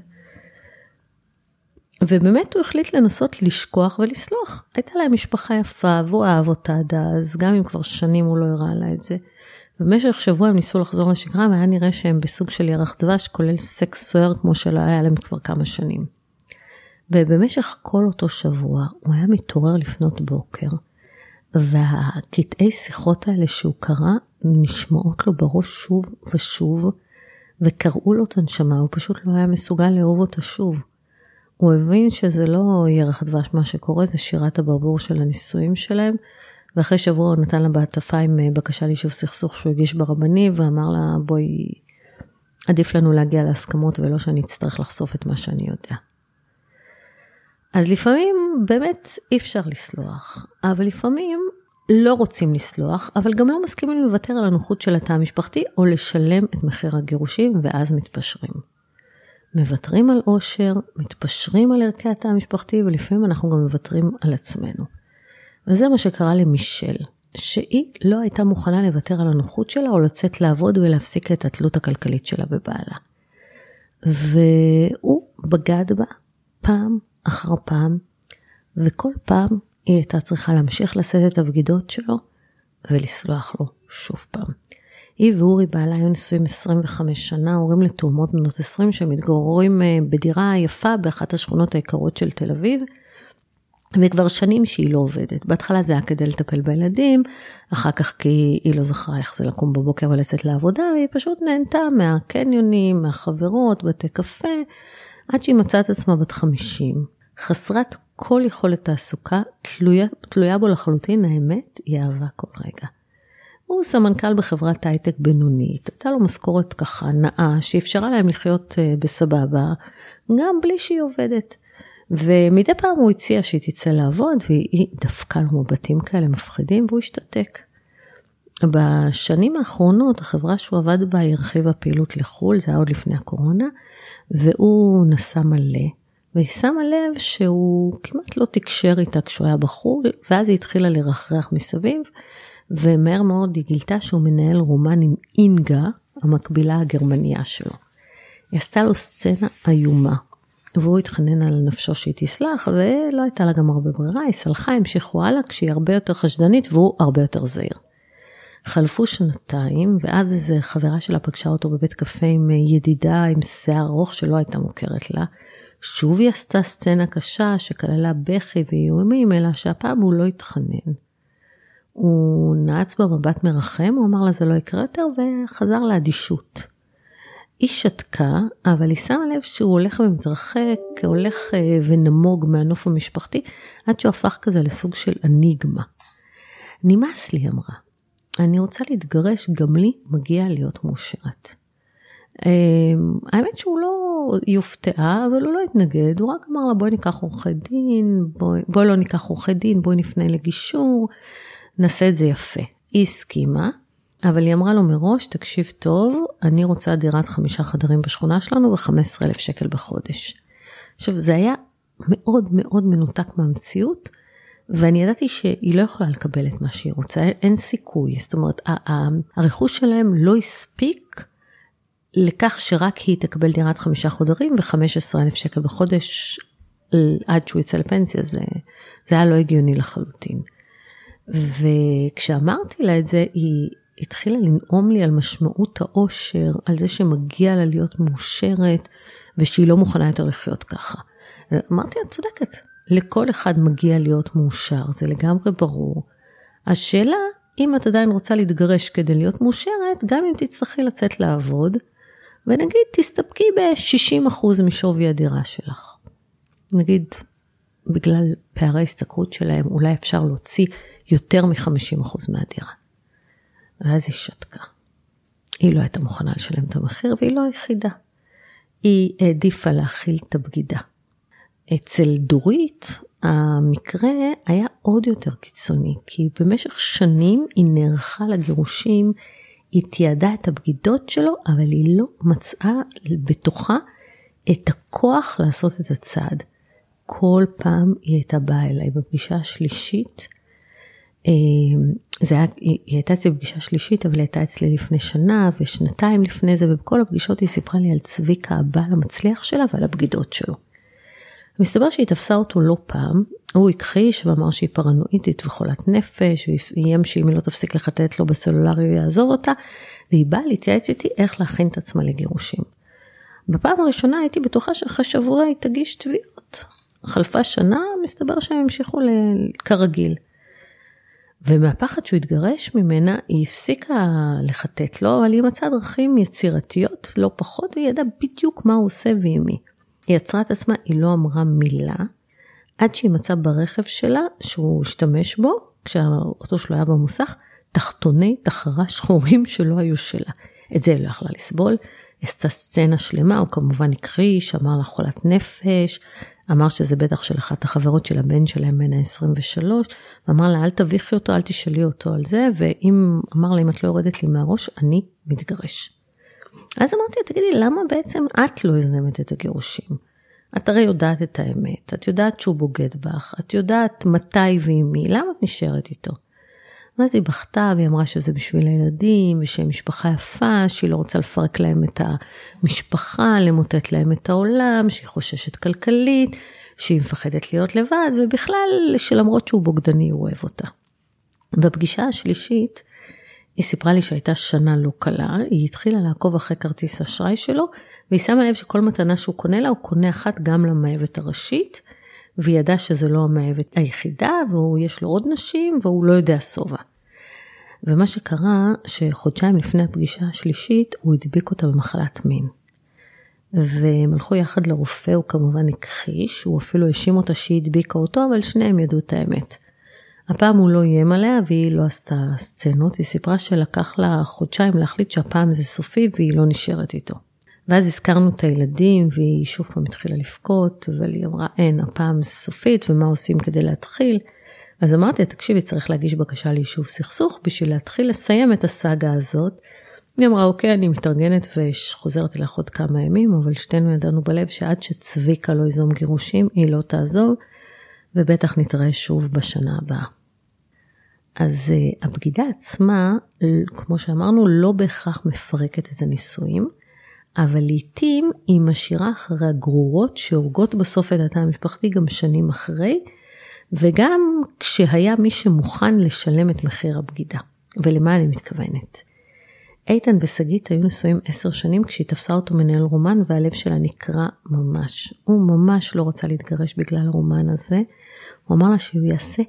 ובאמת הוא החליט לנסות לשכוח ולסלוח. הייתה להם משפחה יפה, והוא אהב אותה עד אז, גם אם כבר שנים הוא לא הראה לה את זה. במשך שבוע הם ניסו לחזור לשגרה והיה נראה שהם בסוג של ירח דבש כולל סקס סוער כמו שלא היה להם כבר כמה שנים. ובמשך כל אותו שבוע הוא היה מתעורר לפנות בוקר והקטעי שיחות האלה שהוא קרא נשמעות לו בראש שוב ושוב וקראו לו את הנשמה, הוא פשוט לא היה מסוגל לאהוב אותה שוב. הוא הבין שזה לא ירח דבש מה שקורה, זה שירת הברבור של הנישואים שלהם, ואחרי שבוע הוא נתן לה בהטפה עם אה, בקשה ליישוב סכסוך שהוא הגיש ברבני, ואמר לה, בואי, עדיף לנו להגיע להסכמות ולא שאני אצטרך לחשוף את מה שאני יודע. אז לפעמים באמת אי אפשר לסלוח, אבל לפעמים לא רוצים לסלוח, אבל גם לא מסכימים לוותר על הנוחות של התא המשפחתי או לשלם את מחיר הגירושים ואז מתפשרים. מוותרים על עושר, מתפשרים על ערכי התא המשפחתי ולפעמים אנחנו גם מוותרים על עצמנו. וזה מה שקרה למישל, שהיא לא הייתה מוכנה לוותר על הנוחות שלה או לצאת לעבוד ולהפסיק את התלות הכלכלית שלה בבעלה. והוא בגד בה פעם אחר פעם, וכל פעם היא הייתה צריכה להמשיך לשאת את הבגידות שלו ולסלוח לו שוב פעם. היא ואורי בעלה היו נשואים 25 שנה, הורים לתאומות בנות 20 שמתגוררים אה, בדירה יפה באחת השכונות היקרות של תל אביב, וכבר שנים שהיא לא עובדת. בהתחלה זה היה כדי לטפל בילדים, אחר כך כי היא לא זכרה איך זה לקום בבוקר ולצאת לעבודה, והיא פשוט נהנתה מהקניונים, מהחברות, בתי קפה, עד שהיא מצאה את עצמה בת 50, חסרת כל יכולת תעסוקה, תלויה, תלויה בו לחלוטין, האמת, היא אהבה כל רגע. הוא סמנכ"ל בחברת הייטק בינונית, הייתה לו משכורת ככה נאה, שאפשרה להם לחיות אה, בסבבה, גם בלי שהיא עובדת. ומדי פעם הוא הציע שהיא תצא לעבוד, והיא דפקה לו מבטים כאלה מפחידים, והוא השתתק. בשנים האחרונות החברה שהוא עבד בה הרחיבה פעילות לחו"ל, זה היה עוד לפני הקורונה, והוא נסע מלא, והיא שמה לב שהוא כמעט לא תקשר איתה כשהוא היה בחו"ל, ואז היא התחילה לרחרח מסביב, ומהר מאוד היא גילתה שהוא מנהל רומן עם אינגה, המקבילה הגרמניה שלו. היא עשתה לו סצנה איומה, והוא התחנן על נפשו שהיא תסלח, ולא הייתה לה גם הרבה ברירה, היא סלחה, המשיכו הלאה כשהיא הרבה יותר חשדנית והוא הרבה יותר זהיר. חלפו שנתיים, ואז איזה חברה שלה פגשה אותו בבית קפה עם ידידה עם שיער ארוך שלא הייתה מוכרת לה. שוב היא עשתה סצנה קשה שכללה בכי ואיומים, אלא שהפעם הוא לא התחנן. הוא נעץ במבט מרחם, הוא אמר לה זה לא יקרה יותר, וחזר לאדישות. היא שתקה, אבל היא שמה לב שהוא הולך ומתרחק, הולך אה, ונמוג מהנוף המשפחתי, עד שהוא הפך כזה לסוג של אניגמה. נמאס לי, אמרה. אני רוצה להתגרש, גם לי מגיע להיות מאושרת. אמ, האמת שהוא לא, היא אבל הוא לא התנגד, הוא רק אמר לה בואי ניקח עורכי דין, בואי, בואי לא ניקח עורכי דין, בואי נפנה לגישור, נעשה את זה יפה. היא הסכימה, אבל היא אמרה לו מראש, תקשיב טוב, אני רוצה דירת חמישה חדרים בשכונה שלנו ו-15,000 שקל בחודש. עכשיו, זה היה מאוד מאוד מנותק מהמציאות, ואני ידעתי שהיא לא יכולה לקבל את מה שהיא רוצה, אין סיכוי. זאת אומרת, הרכוש שלהם לא הספיק לכך שרק היא תקבל דירת חמישה חודרים ו-15,000 שקל בחודש עד שהוא יצא לפנסיה, זה, זה היה לא הגיוני לחלוטין. וכשאמרתי לה את זה, היא התחילה לנאום לי על משמעות העושר, על זה שמגיע לה להיות מאושרת, ושהיא לא מוכנה יותר לחיות ככה. אמרתי, את צודקת, לכל אחד מגיע להיות מאושר, זה לגמרי ברור. השאלה, אם את עדיין רוצה להתגרש כדי להיות מאושרת, גם אם תצטרכי לצאת לעבוד, ונגיד תסתפקי ב-60% משווי הדירה שלך. נגיד, בגלל פערי השתכרות שלהם, אולי אפשר להוציא יותר מ-50% מהדירה. ואז היא שתקה. היא לא הייתה מוכנה לשלם את המחיר, והיא לא היחידה. היא העדיפה להכיל את הבגידה. אצל דורית המקרה היה עוד יותר קיצוני, כי במשך שנים היא נערכה לגירושים, היא תיעדה את הבגידות שלו, אבל היא לא מצאה בתוכה את הכוח לעשות את הצעד. כל פעם היא הייתה באה אליי בפגישה השלישית, זה היה, היא הייתה אצלי בפגישה שלישית, אבל היא הייתה אצלי לפני שנה ושנתיים לפני זה, ובכל הפגישות היא סיפרה לי על צביקה הבעל המצליח שלה ועל הבגידות שלו. מסתבר שהיא תפסה אותו לא פעם, הוא הכחיש ואמר שהיא פרנואידית וחולת נפש, ואיים שאם היא לא תפסיק לחטט לו בסלולרי הוא יעזוב אותה, והיא באה להתייעץ איתי איך להכין את עצמה לגירושים. בפעם הראשונה הייתי בטוחה שאחרי שבוע היא תגיש תביעות. חלפה שנה, מסתבר שהם המשיכו כרגיל. ומהפחד שהוא התגרש ממנה, היא הפסיקה לחטט לו, אבל היא מצאה דרכים יצירתיות לא פחות, והיא ידעה בדיוק מה הוא עושה ועם מי. היא יצרה את עצמה, היא לא אמרה מילה, עד שהיא מצאה ברכב שלה, שהוא השתמש בו, כשהאוטו שלו היה במוסך, תחתוני תחרה שחורים שלא היו שלה. את זה היא לא יכלה לסבול. עשתה סצנה שלמה, הוא כמובן הכחיש, אמר לה חולת נפש, אמר שזה בטח של אחת החברות של הבן שלהם בן ה-23, ואמר לה אל תביכי אותו, אל תשאלי אותו על זה, ואם אמר לה אם את לא יורדת לי מהראש, אני מתגרש. אז אמרתי תגידי, למה בעצם את לא יוזמת את הגירושים? את הרי יודעת את האמת, את יודעת שהוא בוגד בך, את יודעת מתי ועם מי, למה את נשארת איתו? ואז היא בכתה והיא אמרה שזה בשביל הילדים, ושהם משפחה יפה, שהיא לא רוצה לפרק להם את המשפחה, למוטט להם את העולם, שהיא חוששת כלכלית, שהיא מפחדת להיות לבד, ובכלל שלמרות שהוא בוגדני הוא אוהב אותה. בפגישה השלישית, היא סיפרה לי שהייתה שנה לא קלה, היא התחילה לעקוב אחרי כרטיס אשראי שלו, והיא שמה לב שכל מתנה שהוא קונה לה, הוא קונה אחת גם למאהבת הראשית, והיא ידעה שזה לא המאהבת היחידה, ויש לו עוד נשים, והוא לא יודע שובע. ומה שקרה, שחודשיים לפני הפגישה השלישית, הוא הדביק אותה במחלת מין. והם הלכו יחד לרופא, הוא כמובן הכחיש, הוא אפילו האשים אותה שהיא הדביקה אותו, אבל שניהם ידעו את האמת. הפעם הוא לא איים עליה והיא לא עשתה סצנות, היא סיפרה שלקח לה חודשיים להחליט שהפעם זה סופי והיא לא נשארת איתו. ואז הזכרנו את הילדים והיא שוב פעם התחילה לבכות, אבל היא אמרה אין, הפעם סופית ומה עושים כדי להתחיל. אז אמרתי תקשיבי, צריך להגיש בקשה ליישוב סכסוך בשביל להתחיל לסיים את הסאגה הזאת. היא אמרה, אוקיי, אני מתארגנת וחוזרת אליך עוד כמה ימים, אבל שתינו ידענו בלב שעד שצביקה לא ייזום גירושים, היא לא תעזוב, ובטח נתראה שוב בשנה הבאה. אז uh, הבגידה עצמה, כמו שאמרנו, לא בהכרח מפרקת את הנישואים, אבל לעתים היא משאירה אחרי הגרורות שהורגות בסוף את התא המשפחתי גם שנים אחרי, וגם כשהיה מי שמוכן לשלם את מחיר הבגידה. ולמה אני מתכוונת? איתן ושגית היו נשואים עשר שנים כשהיא תפסה אותו מנהל רומן והלב שלה נקרע ממש. הוא ממש לא רצה להתגרש בגלל הרומן הזה. הוא אמר לה שהוא יעשה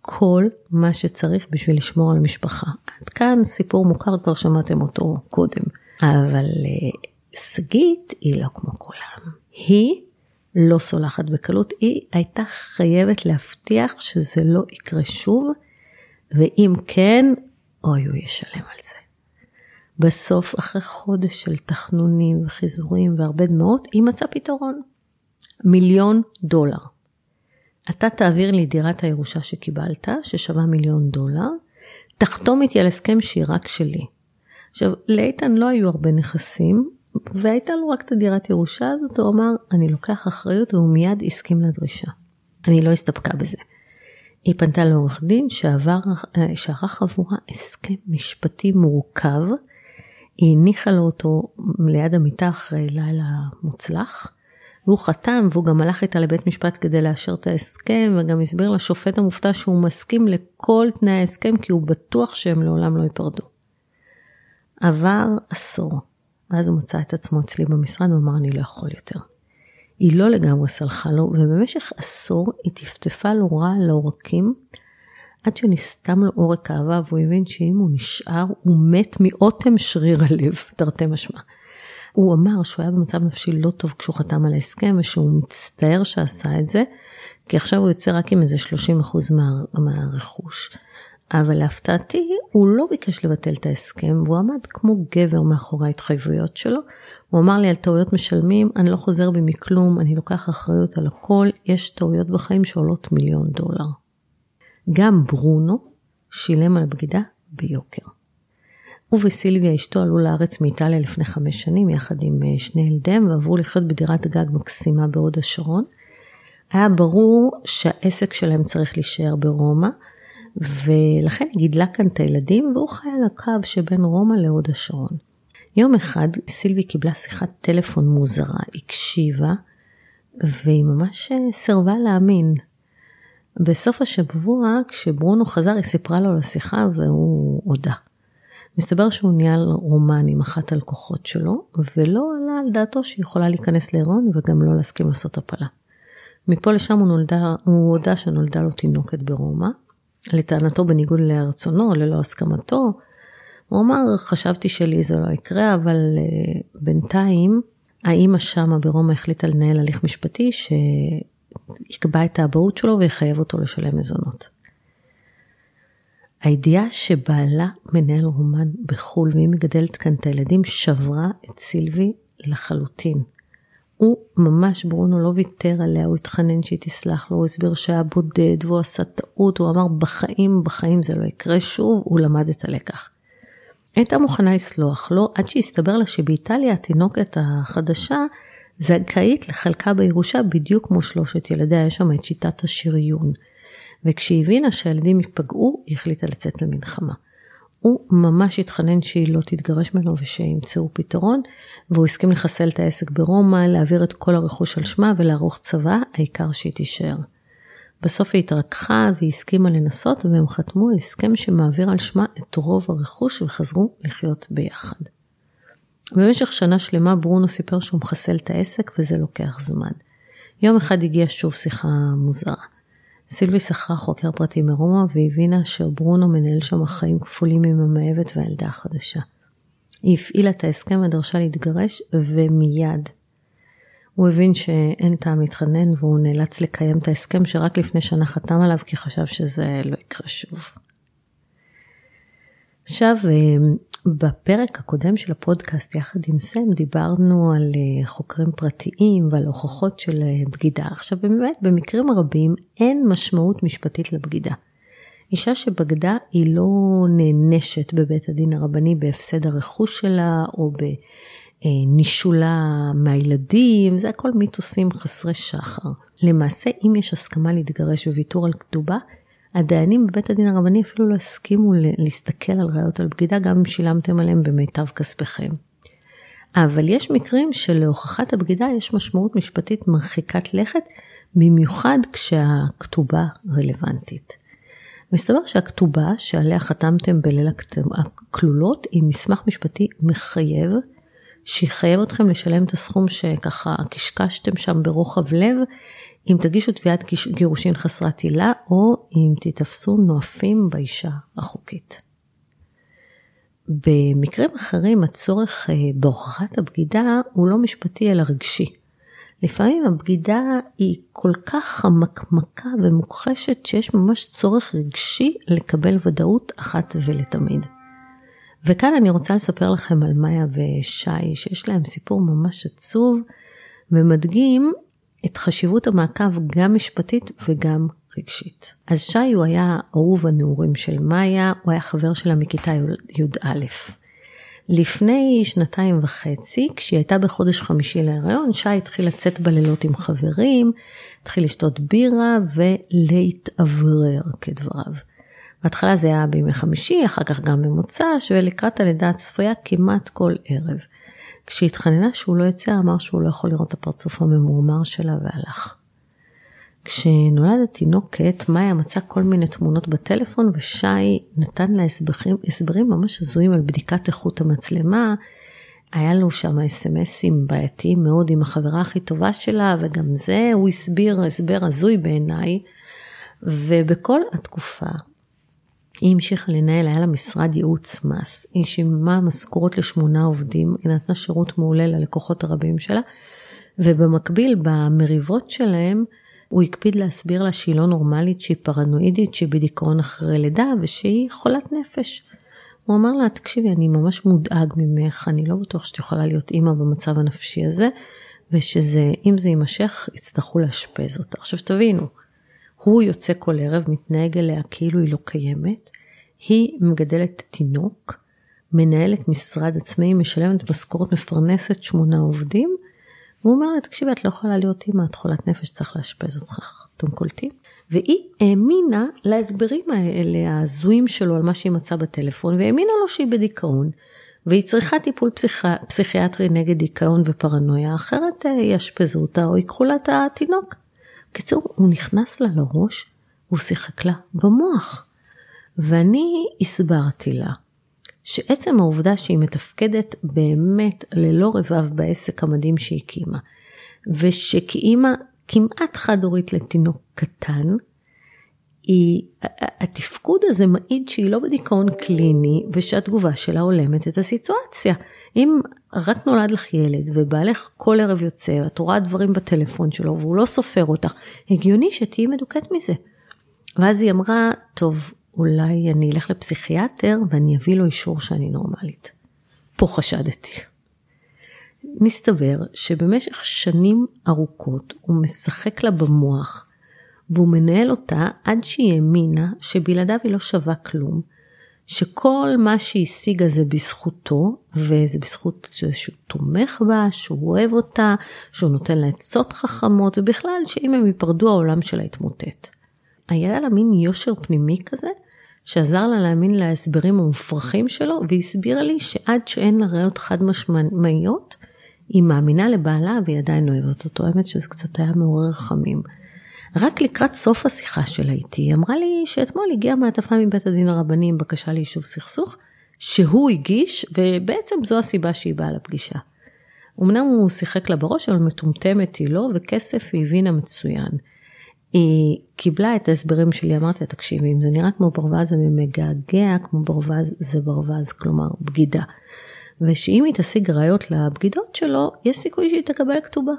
כל מה שצריך בשביל לשמור על המשפחה. עד כאן סיפור מוכר, כבר שמעתם אותו קודם. אבל אה, שגית היא לא כמו כולם. היא לא סולחת בקלות, היא הייתה חייבת להבטיח שזה לא יקרה שוב, ואם כן, אוי, הוא ישלם על זה. בסוף, אחרי חודש של תחנונים וחיזורים והרבה דמעות, היא מצאה פתרון. מיליון דולר. אתה תעביר לי דירת הירושה שקיבלת, ששווה מיליון דולר, תחתום איתי על הסכם שהיא רק שלי. עכשיו, לאיתן לא היו הרבה נכסים, והייתה לו רק את הדירת ירושה הזאת, הוא אמר, אני לוקח אחריות, והוא מיד הסכים לדרישה. אני לא הסתפקה בזה. היא פנתה לעורך דין שעבר, אה, שערך עבורה הסכם משפטי מורכב, היא הניחה לו אותו ליד המיטה אחרי לילה מוצלח, והוא חתם והוא גם הלך איתה לבית משפט כדי לאשר את ההסכם, וגם הסביר לשופט המופתע שהוא מסכים לכל תנאי ההסכם כי הוא בטוח שהם לעולם לא ייפרדו. עבר עשור, ואז הוא מצא את עצמו אצלי במשרד ואמר אני לא יכול יותר. היא לא לגמרי סלחה לו, ובמשך עשור היא טפטפה לו רע על העורקים, עד שנסתם לו עורק אהבה, והוא הבין שאם הוא נשאר, הוא מת מאוטם שריר הלב, תרתי משמע. הוא אמר שהוא היה במצב נפשי לא טוב כשהוא חתם על ההסכם, ושהוא מצטער שעשה את זה, כי עכשיו הוא יוצא רק עם איזה 30% מה, מהרכוש. אבל להפתעתי, הוא לא ביקש לבטל את ההסכם, והוא עמד כמו גבר מאחורי ההתחייבויות שלו. הוא אמר לי על טעויות משלמים, אני לא חוזר בי מכלום, אני לוקח אחריות על הכל, יש טעויות בחיים שעולות מיליון דולר. גם ברונו שילם על הבגידה ביוקר. הוא וסילביה אשתו עלו לארץ מאיטליה לפני חמש שנים יחד עם אה, שני ילדיהם ועברו לחיות בדירת גג מקסימה בהוד השרון. היה ברור שהעסק שלהם צריך להישאר ברומא ולכן היא גידלה כאן את הילדים והוא חי על הקו שבין רומא להוד השרון. יום אחד סילבי קיבלה שיחת טלפון מוזרה, הקשיבה והיא ממש אה, סירבה להאמין. בסוף השבוע, כשברונו חזר, היא סיפרה לו על השיחה והוא הודה. מסתבר שהוא ניהל רומן עם אחת הלקוחות שלו, ולא עלה על דעתו שהיא יכולה להיכנס להיריון וגם לא להסכים לעשות הפלה. מפה לשם הוא, נולדה, הוא הודה שנולדה לו תינוקת ברומא, לטענתו בניגוד לרצונו, ללא הסכמתו. הוא אמר, חשבתי שלי זה לא יקרה, אבל uh, בינתיים האימא שמה ברומא החליטה לנהל הליך משפטי ש... יקבע את האבהות שלו ויחייב אותו לשלם מזונות. הידיעה שבעלה מנהל רומן בחו"ל והיא מגדלת כאן את הילדים שברה את סילבי לחלוטין. הוא ממש, ברונו לא ויתר עליה, הוא התחנן שהיא תסלח לו, הוא הסביר שהיה בודד והוא עשה טעות, הוא אמר בחיים, בחיים זה לא יקרה שוב, הוא למד את הלקח. הייתה מוכנה לסלוח לו עד שהסתבר לה שבאיטליה התינוקת החדשה זכאית לחלקה בירושה בדיוק כמו שלושת ילדיה, יש שם את שיטת השריון. וכשהיא הבינה שהילדים ייפגעו, היא החליטה לצאת למלחמה. הוא ממש התחנן שהיא לא תתגרש ממנו ושימצאו פתרון, והוא הסכים לחסל את העסק ברומא, להעביר את כל הרכוש על שמה ולערוך צבא, העיקר שהיא תישאר. בסוף היא התרככה והיא הסכימה לנסות, והם חתמו על הסכם שמעביר על שמה את רוב הרכוש וחזרו לחיות ביחד. במשך שנה שלמה ברונו סיפר שהוא מחסל את העסק וזה לוקח זמן. יום אחד הגיעה שוב שיחה מוזרה. סילבי שכרה חוקר פרטי מרומא והבינה שברונו מנהל שם חיים כפולים עם המאהבת והילדה החדשה. היא הפעילה את ההסכם ודרשה להתגרש ומיד. הוא הבין שאין טעם להתחנן והוא נאלץ לקיים את ההסכם שרק לפני שנה חתם עליו כי חשב שזה לא יקרה שוב. עכשיו, אה, בפרק הקודם של הפודקאסט יחד עם סם דיברנו על אה, חוקרים פרטיים ועל הוכחות של אה, בגידה. עכשיו באמת במקרים רבים אין משמעות משפטית לבגידה. אישה שבגדה היא לא נענשת בבית הדין הרבני בהפסד הרכוש שלה או בנישולה מהילדים, זה הכל מיתוסים חסרי שחר. למעשה אם יש הסכמה להתגרש וויתור על כתובה, הדיינים בבית הדין הרבני אפילו לא הסכימו להסתכל על ראיות על בגידה גם אם שילמתם עליהם במיטב כספיכם. אבל יש מקרים שלהוכחת הבגידה יש משמעות משפטית מרחיקת לכת, במיוחד כשהכתובה רלוונטית. מסתבר שהכתובה שעליה חתמתם בליל הכלולות היא מסמך משפטי מחייב, שיחייב אתכם לשלם את הסכום שככה קשקשתם שם ברוחב לב, אם תגישו תביעת גירושין חסרת עילה, או אם תתפסו נואפים באישה החוקית. במקרים אחרים הצורך אה, בהוכחת הבגידה הוא לא משפטי אלא רגשי. לפעמים הבגידה היא כל כך חמקמקה ומוכחשת שיש ממש צורך רגשי לקבל ודאות אחת ולתמיד. וכאן אני רוצה לספר לכם על מאיה ושי, שיש להם סיפור ממש עצוב ומדגים את חשיבות המעקב גם משפטית וגם רגשית. אז שי הוא היה אהוב הנעורים של מאיה, הוא היה חבר שלה מכיתה י"א. לפני שנתיים וחצי, כשהיא הייתה בחודש חמישי להיריון, שי התחיל לצאת בלילות עם חברים, התחיל לשתות בירה ולהתאוורר כדבריו. בהתחלה זה היה בימי חמישי, אחר כך גם במוצ"ש, ולקראת הלידה הצפויה כמעט כל ערב. כשהתחננה שהוא לא יצא, אמר שהוא לא יכול לראות את הפרצוף הממורמר שלה והלך. כשנולד התינוקת, מאיה מצאה כל מיני תמונות בטלפון ושי נתן לה הסברים, הסברים ממש הזויים על בדיקת איכות המצלמה. היה לו שם אסמסים בעייתיים מאוד עם החברה הכי טובה שלה, וגם זה הוא הסביר הסבר הזוי בעיניי. ובכל התקופה היא המשיכה לנהל, היה לה משרד ייעוץ מס, היא שילמה משכורות לשמונה עובדים, היא נתנה שירות מעולה ללקוחות הרבים שלה, ובמקביל במריבות שלהם, הוא הקפיד להסביר לה שהיא לא נורמלית, שהיא פרנואידית, שהיא בדיכאון אחרי לידה ושהיא חולת נפש. הוא אמר לה, תקשיבי, אני ממש מודאג ממך, אני לא בטוח שאת יכולה להיות אימא במצב הנפשי הזה, ושזה, אם זה יימשך, יצטרכו לאשפז אותה. עכשיו תבינו, הוא יוצא כל ערב, מתנהג אליה כאילו היא לא קיימת, היא מגדלת תינוק, מנהלת משרד עצמאי, משלמת משכורת, מפרנסת שמונה עובדים, והוא אומר לה, תקשיבי, את לא יכולה להיות אימא, את חולת נפש, צריך לאשפז אותך, אתם קולטים? והיא האמינה להסברים האלה, ההזויים שלו על מה שהיא מצאה בטלפון, והאמינה לו שהיא בדיכאון, והיא צריכה טיפול פסיכ... פסיכיאטרי נגד דיכאון ופרנויה, אחרת אה, יאשפזו אותה או ייקחו לה את התינוק. בקיצור, הוא נכנס לה לראש, הוא שיחק לה במוח. ואני הסברתי לה שעצם העובדה שהיא מתפקדת באמת ללא רבב בעסק המדהים שהיא הקימה, ושכאימא כמעט חד-הורית לתינוק קטן, היא, התפקוד הזה מעיד שהיא לא בדיכאון קליני ושהתגובה שלה הולמת את הסיטואציה. אם רק נולד לך ילד ובעלך כל ערב יוצא, את רואה דברים בטלפון שלו והוא לא סופר אותך, הגיוני שתהיי מדוכאת מזה. ואז היא אמרה, טוב, אולי אני אלך לפסיכיאטר ואני אביא לו אישור שאני נורמלית. פה חשדתי. מסתבר שבמשך שנים ארוכות הוא משחק לה במוח והוא מנהל אותה עד שהיא האמינה שבלעדיו היא לא שווה כלום, שכל מה שהיא השיגה זה בזכותו, וזה בזכות שהוא תומך בה, שהוא אוהב אותה, שהוא נותן לה עצות חכמות, ובכלל שאם הם ייפרדו העולם שלה יתמוטט. היה לה מין יושר פנימי כזה, שעזר לה להאמין להסברים המופרכים שלו, והסבירה לי שעד שאין לה ראיות חד משמעיות, היא מאמינה לבעלה והיא עדיין אוהבת אותו. האמת שזה קצת היה מעורר חמים. רק לקראת סוף השיחה שלה איתי, היא אמרה לי שאתמול הגיעה מעטפה מבית הדין הרבני עם בקשה ליישוב סכסוך, שהוא הגיש, ובעצם זו הסיבה שהיא באה לפגישה. אמנם הוא שיחק לה בראש, אבל מטומטמת היא לא, וכסף היא הבינה מצוין. היא קיבלה את ההסברים שלי, אמרתי לה, תקשיבי, אם זה נראה כמו ברווז זה מגעגע, כמו ברווז זה ברווז, כלומר בגידה. ושאם היא תשיג ראיות לבגידות שלו, יש סיכוי שהיא תקבל כתובה.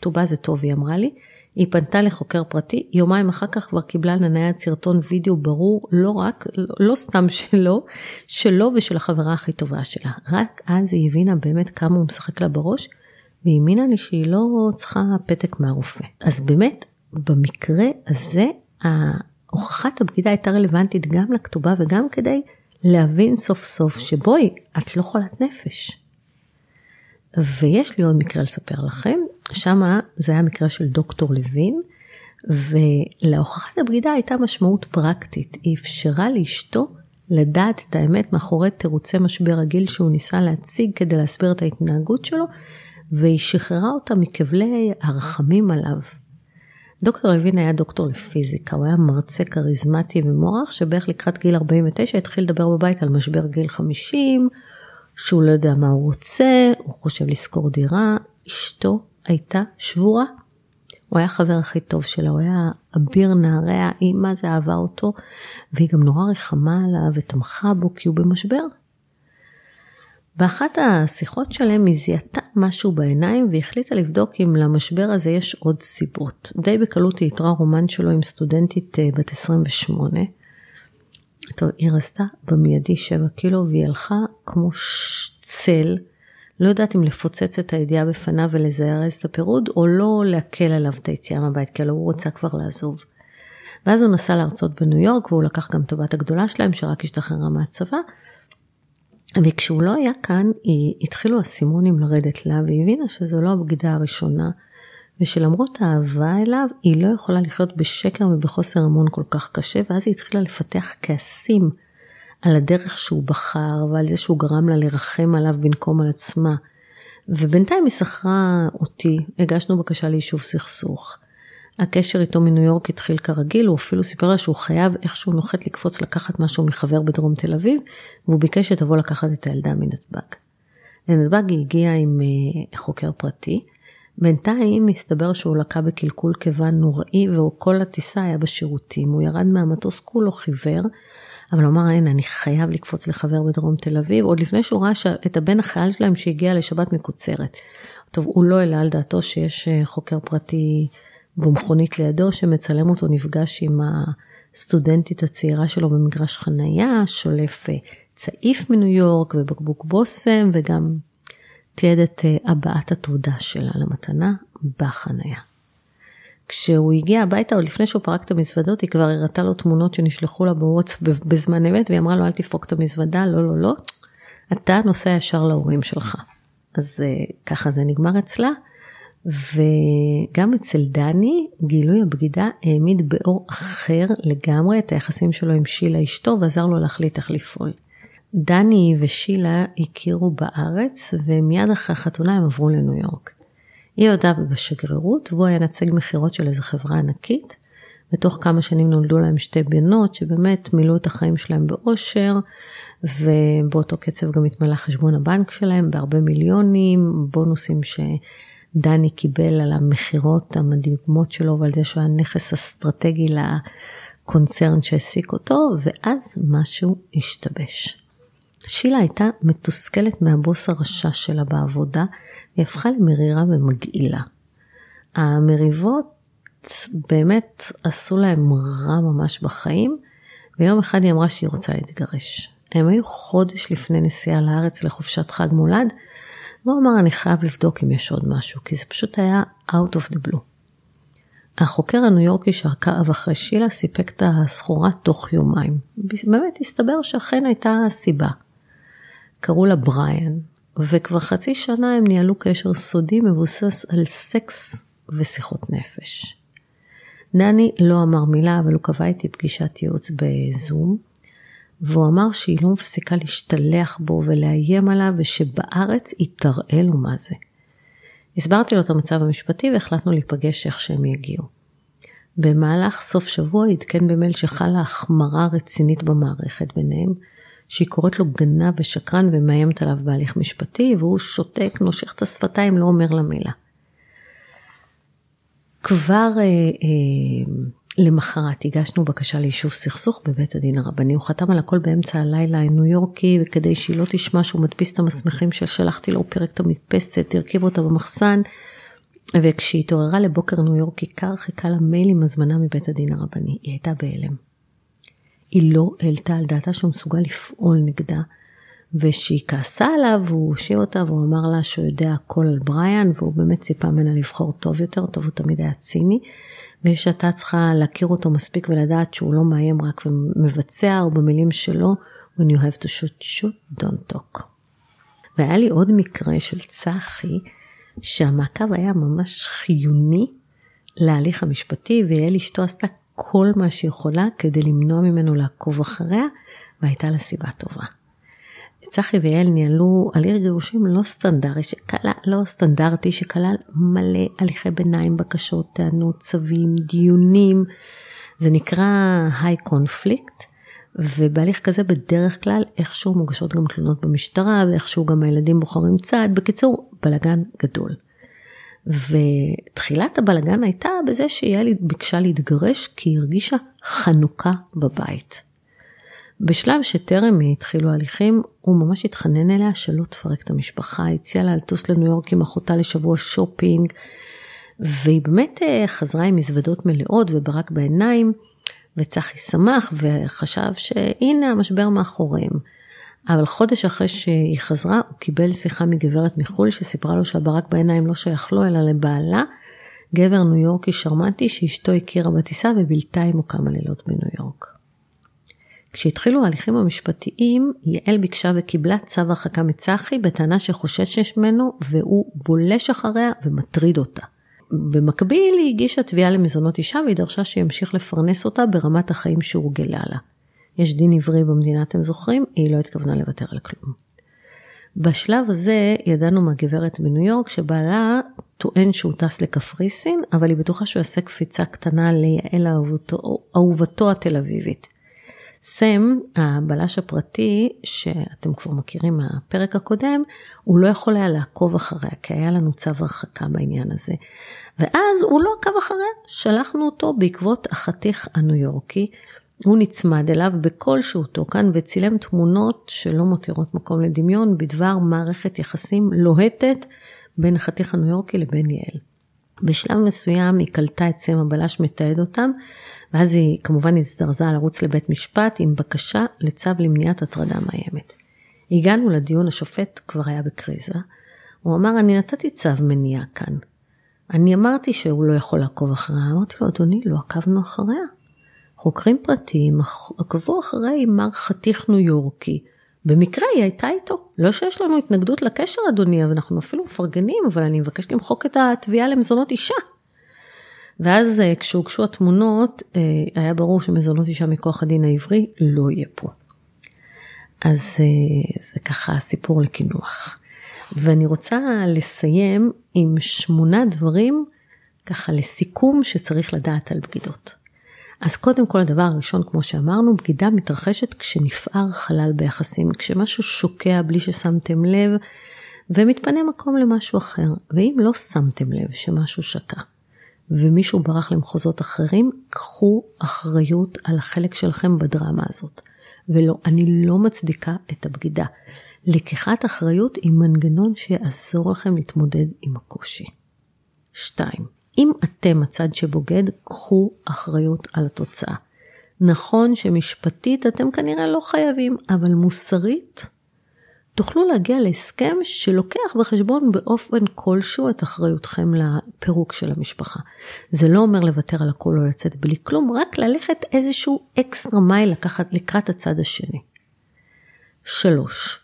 טובה זה טוב, היא אמרה לי. היא פנתה לחוקר פרטי, יומיים אחר כך כבר קיבלה לנייד סרטון וידאו ברור, לא רק, לא סתם שלו, שלו ושל החברה הכי טובה שלה. רק אז היא הבינה באמת כמה הוא משחק לה בראש, והיא האמינה לי שהיא לא צריכה פתק מהרופא. אז באמת, במקרה הזה, הוכחת הבגידה הייתה רלוונטית גם לכתובה וגם כדי להבין סוף סוף שבואי, את לא חולת נפש. ויש לי עוד מקרה לספר לכם, שמה זה היה מקרה של דוקטור לוין, ולהוכחת הבגידה הייתה משמעות פרקטית, היא אפשרה לאשתו לדעת את האמת מאחורי תירוצי משבר הגיל שהוא ניסה להציג כדי להסביר את ההתנהגות שלו, והיא שחררה אותה מכבלי הרחמים עליו. דוקטור לוין היה דוקטור לפיזיקה, הוא היה מרצה כריזמטי ומוערך, שבערך לקראת גיל 49 התחיל לדבר בבית על משבר גיל 50, שהוא לא יודע מה הוא רוצה, הוא חושב לשכור דירה, אשתו הייתה שבורה. הוא היה החבר הכי טוב שלה, הוא היה אביר נעריה, היא זה אהבה אותו, והיא גם נורא רחמה עליו ותמכה בו כי הוא במשבר. באחת השיחות שלהם היא זיהתה משהו בעיניים והחליטה לבדוק אם למשבר הזה יש עוד סיבות. די בקלות היא יתרה רומן שלו עם סטודנטית אה, בת 28. טוב, היא רזתה במיידי 7 קילו והיא הלכה כמו צל, לא יודעת אם לפוצץ את הידיעה בפניו ולזרז את הפירוד, או לא להקל עליו את היציאה מהבית, כי הוא רוצה כבר לעזוב. ואז הוא נסע להרצות בניו יורק, והוא לקח גם את הבת הגדולה שלהם, שרק השתחררה מהצבא. וכשהוא לא היה כאן, התחילו הסימונים לרדת לה, והיא הבינה שזו לא הבגידה הראשונה, ושלמרות האהבה אליו, היא לא יכולה לחיות בשקר ובחוסר המון כל כך קשה, ואז היא התחילה לפתח כעסים על הדרך שהוא בחר, ועל זה שהוא גרם לה לרחם עליו במקום על עצמה. ובינתיים היא שכרה אותי, הגשנו בקשה ליישוב סכסוך. הקשר איתו מניו יורק התחיל כרגיל, הוא אפילו סיפר לה שהוא חייב איכשהו נוחת לקפוץ לקחת משהו מחבר בדרום תל אביב, והוא ביקש שתבוא לקחת את הילדה מנתב"ג. לנתב"ג היא הגיעה עם uh, חוקר פרטי, בינתיים הסתבר שהוא לקה בקלקול קיבה נוראי וכל הטיסה היה בשירותים, הוא ירד מהמטוס כולו חיוור, אבל אמר, הנה, אני חייב לקפוץ לחבר בדרום תל אביב, עוד לפני שהוא ראה את הבן החייל שלהם שהגיע לשבת מקוצרת. טוב, הוא לא העלה על דעתו שיש אה, חוקר פרטי במכונית לידו שמצלם אותו נפגש עם הסטודנטית הצעירה שלו במגרש חנייה, שולף אה, צעיף מניו יורק ובקבוק בושם וגם תיעד את אה, הבעת התודה שלה למתנה בחנייה. כשהוא הגיע הביתה, עוד לפני שהוא פרק את המזוודות, היא כבר הראתה לו תמונות שנשלחו לה בוואטסאפ בזמן אמת, והיא אמרה לו, אל תפרוק את המזוודה, לא, לא, לא, אתה נוסע ישר להורים שלך. אז uh, ככה זה נגמר אצלה. וגם אצל דני, גילוי הבגידה העמיד באור אחר לגמרי את היחסים שלו עם שילה אשתו, ועזר לו להחליט איך לפעול. דני ושילה הכירו בארץ, ומיד אחרי החתונה הם עברו לניו יורק. היא עבדה בשגרירות, והוא היה נציג מכירות של איזו חברה ענקית. ותוך כמה שנים נולדו להם שתי בנות שבאמת מילאו את החיים שלהם באושר, ובאותו קצב גם התמלא חשבון הבנק שלהם בהרבה מיליונים, בונוסים שדני קיבל על המכירות המדהימות שלו ועל זה שהוא היה נכס אסטרטגי לקונצרן שהעסיק אותו, ואז משהו השתבש. שילה הייתה מתוסכלת מהבוס הרשע שלה בעבודה, היא הפכה למרירה ומגעילה. המריבות באמת עשו להם רע ממש בחיים, ויום אחד היא אמרה שהיא רוצה להתגרש. הם היו חודש לפני נסיעה לארץ לחופשת חג מולד, והוא אמר אני חייב לבדוק אם יש עוד משהו, כי זה פשוט היה out of the blue. החוקר הניו יורקי שעקב אחרי שילה סיפק את הסחורה תוך יומיים. באמת הסתבר שאכן הייתה סיבה. קראו לה בריאן, וכבר חצי שנה הם ניהלו קשר סודי מבוסס על סקס ושיחות נפש. דני לא אמר מילה, אבל הוא קבע איתי פגישת ייעוץ בזום, והוא אמר שהיא לא מפסיקה להשתלח בו ולאיים עליו, ושבארץ היא תראה לו מה זה. הסברתי לו את המצב המשפטי והחלטנו להיפגש איך שהם יגיעו. במהלך סוף שבוע עדכן במייל שחלה החמרה רצינית במערכת ביניהם, שהיא קוראת לו גנב ושקרן ומאיימת עליו בהליך משפטי, והוא שותק, נושך את השפתיים, לא אומר לה מילה. כבר אה, אה, למחרת הגשנו בקשה ליישוב סכסוך בבית הדין הרבני, הוא חתם על הכל באמצע הלילה הניו יורקי, וכדי שהיא לא תשמע שהוא מדפיס את המסמכים ששלחתי לו, הוא פירק את המדפסת, הרכיב אותה במחסן, וכשהיא התעוררה לבוקר ניו יורקי קר, חיכה לה מייל עם הזמנה מבית הדין הרבני. היא הייתה בהלם. היא לא העלתה על דעתה שהוא מסוגל לפעול נגדה, וכשהיא כעסה עליו, הוא הושיב אותה והוא אמר לה שהוא יודע הכל על בריאן, והוא באמת ציפה ממנה לבחור טוב יותר, טוב הוא תמיד היה ציני, ושאתה צריכה להכיר אותו מספיק ולדעת שהוא לא מאיים רק ומבצע, או במילים שלו, When you have to shoot, shoot, don't talk. והיה לי עוד מקרה של צחי, שהמעקב היה ממש חיוני להליך המשפטי, ויעל אשתו עשתה כל מה שהיא יכולה כדי למנוע ממנו לעקוב אחריה, והייתה לה סיבה טובה. צחי ויעל ניהלו הליך גירושים לא סטנדרטי, שכלל, לא סטנדרטי, שכלל מלא הליכי ביניים, בקשות, טענות, צווים, דיונים. זה נקרא היי קונפליקט, ובהליך כזה בדרך כלל איכשהו מוגשות גם תלונות במשטרה, ואיכשהו גם הילדים בוחרים צעד. בקיצור, בלגן גדול. ותחילת הבלגן הייתה בזה שיעל ביקשה להתגרש כי היא הרגישה חנוכה בבית. בשלב שטרם התחילו ההליכים, הוא ממש התחנן אליה שלא תפרק את המשפחה, הציע לה לטוס לניו יורק עם אחותה לשבוע שופינג, והיא באמת אה, חזרה עם מזוודות מלאות וברק בעיניים, וצחי שמח וחשב שהנה המשבר מאחוריהם. אבל חודש אחרי שהיא חזרה, הוא קיבל שיחה מגברת מחו"ל שסיפרה לו שהברק בעיניים לא שייך לו אלא לבעלה, גבר ניו יורקי שרמנטי שאשתו הכירה בטיסה ובילתה עמו כמה לילות בניו יורק. כשהתחילו ההליכים המשפטיים, יעל ביקשה וקיבלה צו הרחקה מצחי בטענה שחוששת ממנו והוא בולש אחריה ומטריד אותה. במקביל היא הגישה תביעה למזונות אישה והיא דרשה שימשיך לפרנס אותה ברמת החיים שהורגלה לה. יש דין עברי במדינה, אתם זוכרים? היא לא התכוונה לוותר על כלום. בשלב הזה ידענו מהגברת בניו יורק שבעלה טוען שהוא טס לקפריסין, אבל היא בטוחה שהוא יעשה קפיצה קטנה ליעל אהובתו, התל אביבית. סם, הבלש הפרטי, שאתם כבר מכירים מהפרק הקודם, הוא לא יכול היה לעקוב אחריה, כי היה לנו צו הרחקה בעניין הזה. ואז הוא לא עקב אחריה, שלחנו אותו בעקבות החתיך הניו יורקי. הוא נצמד אליו בכל שהותו כאן וצילם תמונות שלא מותירות מקום לדמיון בדבר מערכת יחסים לוהטת בין החתיך הניו יורקי לבין יעל. בשלב מסוים היא קלטה את סם הבלש מתעד אותם, ואז היא כמובן הזדרזה לרוץ לבית משפט עם בקשה לצו למניעת הטרדה מאיימת. הגענו לדיון, השופט כבר היה בקריזה. הוא אמר, אני נתתי צו מניעה כאן. אני אמרתי שהוא לא יכול לעקוב אחריה, אמרתי לו, אדוני, לא עקבנו אחריה. חוקרים פרטיים עקבו אחרי מר חתיך ניו יורקי. במקרה היא הייתה איתו. לא שיש לנו התנגדות לקשר, אדוני, אבל אנחנו אפילו מפרגנים, אבל אני מבקש למחוק את התביעה למזונות אישה. ואז אה, כשהוגשו התמונות, אה, היה ברור שמזונות אישה מכוח הדין העברי לא יהיה פה. אז אה, זה ככה סיפור לקינוח. ואני רוצה לסיים עם שמונה דברים, ככה לסיכום שצריך לדעת על בגידות. אז קודם כל הדבר הראשון, כמו שאמרנו, בגידה מתרחשת כשנפער חלל ביחסים, כשמשהו שוקע בלי ששמתם לב, ומתפנה מקום למשהו אחר. ואם לא שמתם לב שמשהו שקע, ומישהו ברח למחוזות אחרים, קחו אחריות על החלק שלכם בדרמה הזאת. ולא, אני לא מצדיקה את הבגידה. לקיחת אחריות היא מנגנון שיעזור לכם להתמודד עם הקושי. 2. אם אתם הצד שבוגד, קחו אחריות על התוצאה. נכון שמשפטית אתם כנראה לא חייבים, אבל מוסרית תוכלו להגיע להסכם שלוקח בחשבון באופן כלשהו את אחריותכם לפירוק של המשפחה. זה לא אומר לוותר על הכל או לצאת בלי כלום, רק ללכת איזשהו אקסטרה מייל לקחת לקראת הצד השני. שלוש,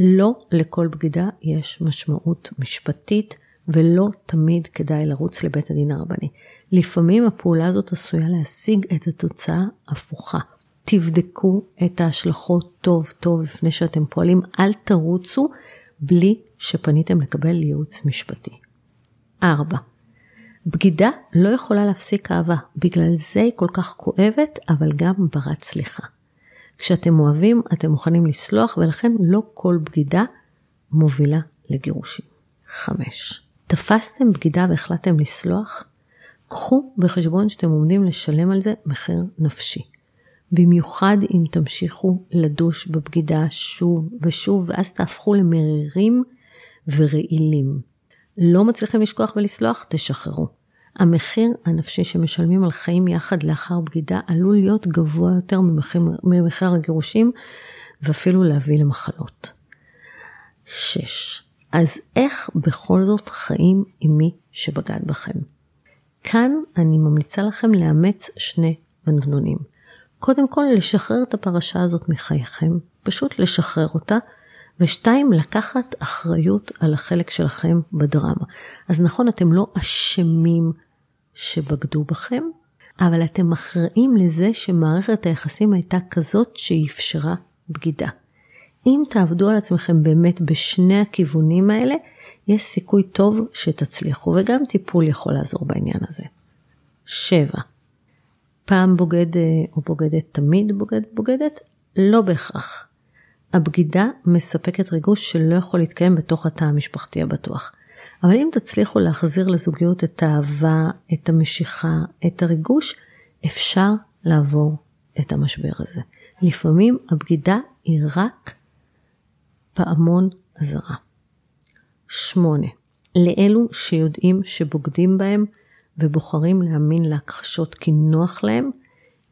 לא לכל בגידה יש משמעות משפטית ולא תמיד כדאי לרוץ לבית הדין הרבני. לפעמים הפעולה הזאת עשויה להשיג את התוצאה הפוכה. תבדקו את ההשלכות טוב טוב לפני שאתם פועלים, אל תרוצו בלי שפניתם לקבל ייעוץ משפטי. 4. בגידה לא יכולה להפסיק אהבה, בגלל זה היא כל כך כואבת, אבל גם ברת סליחה. כשאתם אוהבים, אתם מוכנים לסלוח, ולכן לא כל בגידה מובילה לגירושים. 5. תפסתם בגידה והחלטתם לסלוח? קחו בחשבון שאתם עומדים לשלם על זה מחיר נפשי. במיוחד אם תמשיכו לדוש בבגידה שוב ושוב, ואז תהפכו למרירים ורעילים. לא מצליחים לשכוח ולסלוח, תשחררו. המחיר הנפשי שמשלמים על חיים יחד לאחר בגידה עלול להיות גבוה יותר ממחיר, ממחיר הגירושים ואפילו להביא למחלות. 6. אז איך בכל זאת חיים עם מי שבגד בכם? כאן אני ממליצה לכם לאמץ שני מנגנונים. קודם כל, לשחרר את הפרשה הזאת מחייכם, פשוט לשחרר אותה, ושתיים, לקחת אחריות על החלק שלכם בדרמה. אז נכון, אתם לא אשמים שבגדו בכם, אבל אתם אחראים לזה שמערכת היחסים הייתה כזאת שאפשרה בגידה. אם תעבדו על עצמכם באמת בשני הכיוונים האלה, יש סיכוי טוב שתצליחו, וגם טיפול יכול לעזור בעניין הזה. 7. פעם בוגד אה, או בוגדת תמיד בוגד בוגדת? לא בהכרח. הבגידה מספקת ריגוש שלא יכול להתקיים בתוך התא המשפחתי הבטוח. אבל אם תצליחו להחזיר לזוגיות את האהבה, את המשיכה, את הריגוש, אפשר לעבור את המשבר הזה. לפעמים הבגידה היא רק פעמון אזהרה. 8. לאלו שיודעים שבוגדים בהם ובוחרים להאמין להכחשות כי נוח להם,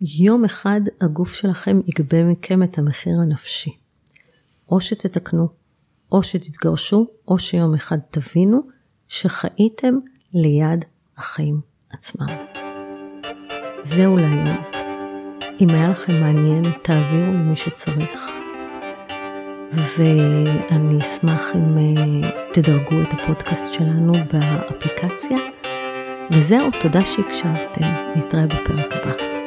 יום אחד הגוף שלכם יגבה מכם את המחיר הנפשי. או שתתקנו, או שתתגרשו, או שיום אחד תבינו שחייתם ליד החיים עצמם. זהו להיום. אם היה לכם מעניין, תעבירו למי שצריך. ואני אשמח אם אה, תדרגו את הפודקאסט שלנו באפליקציה. וזהו, תודה שהקשבתם. נתראה בפרק הבא.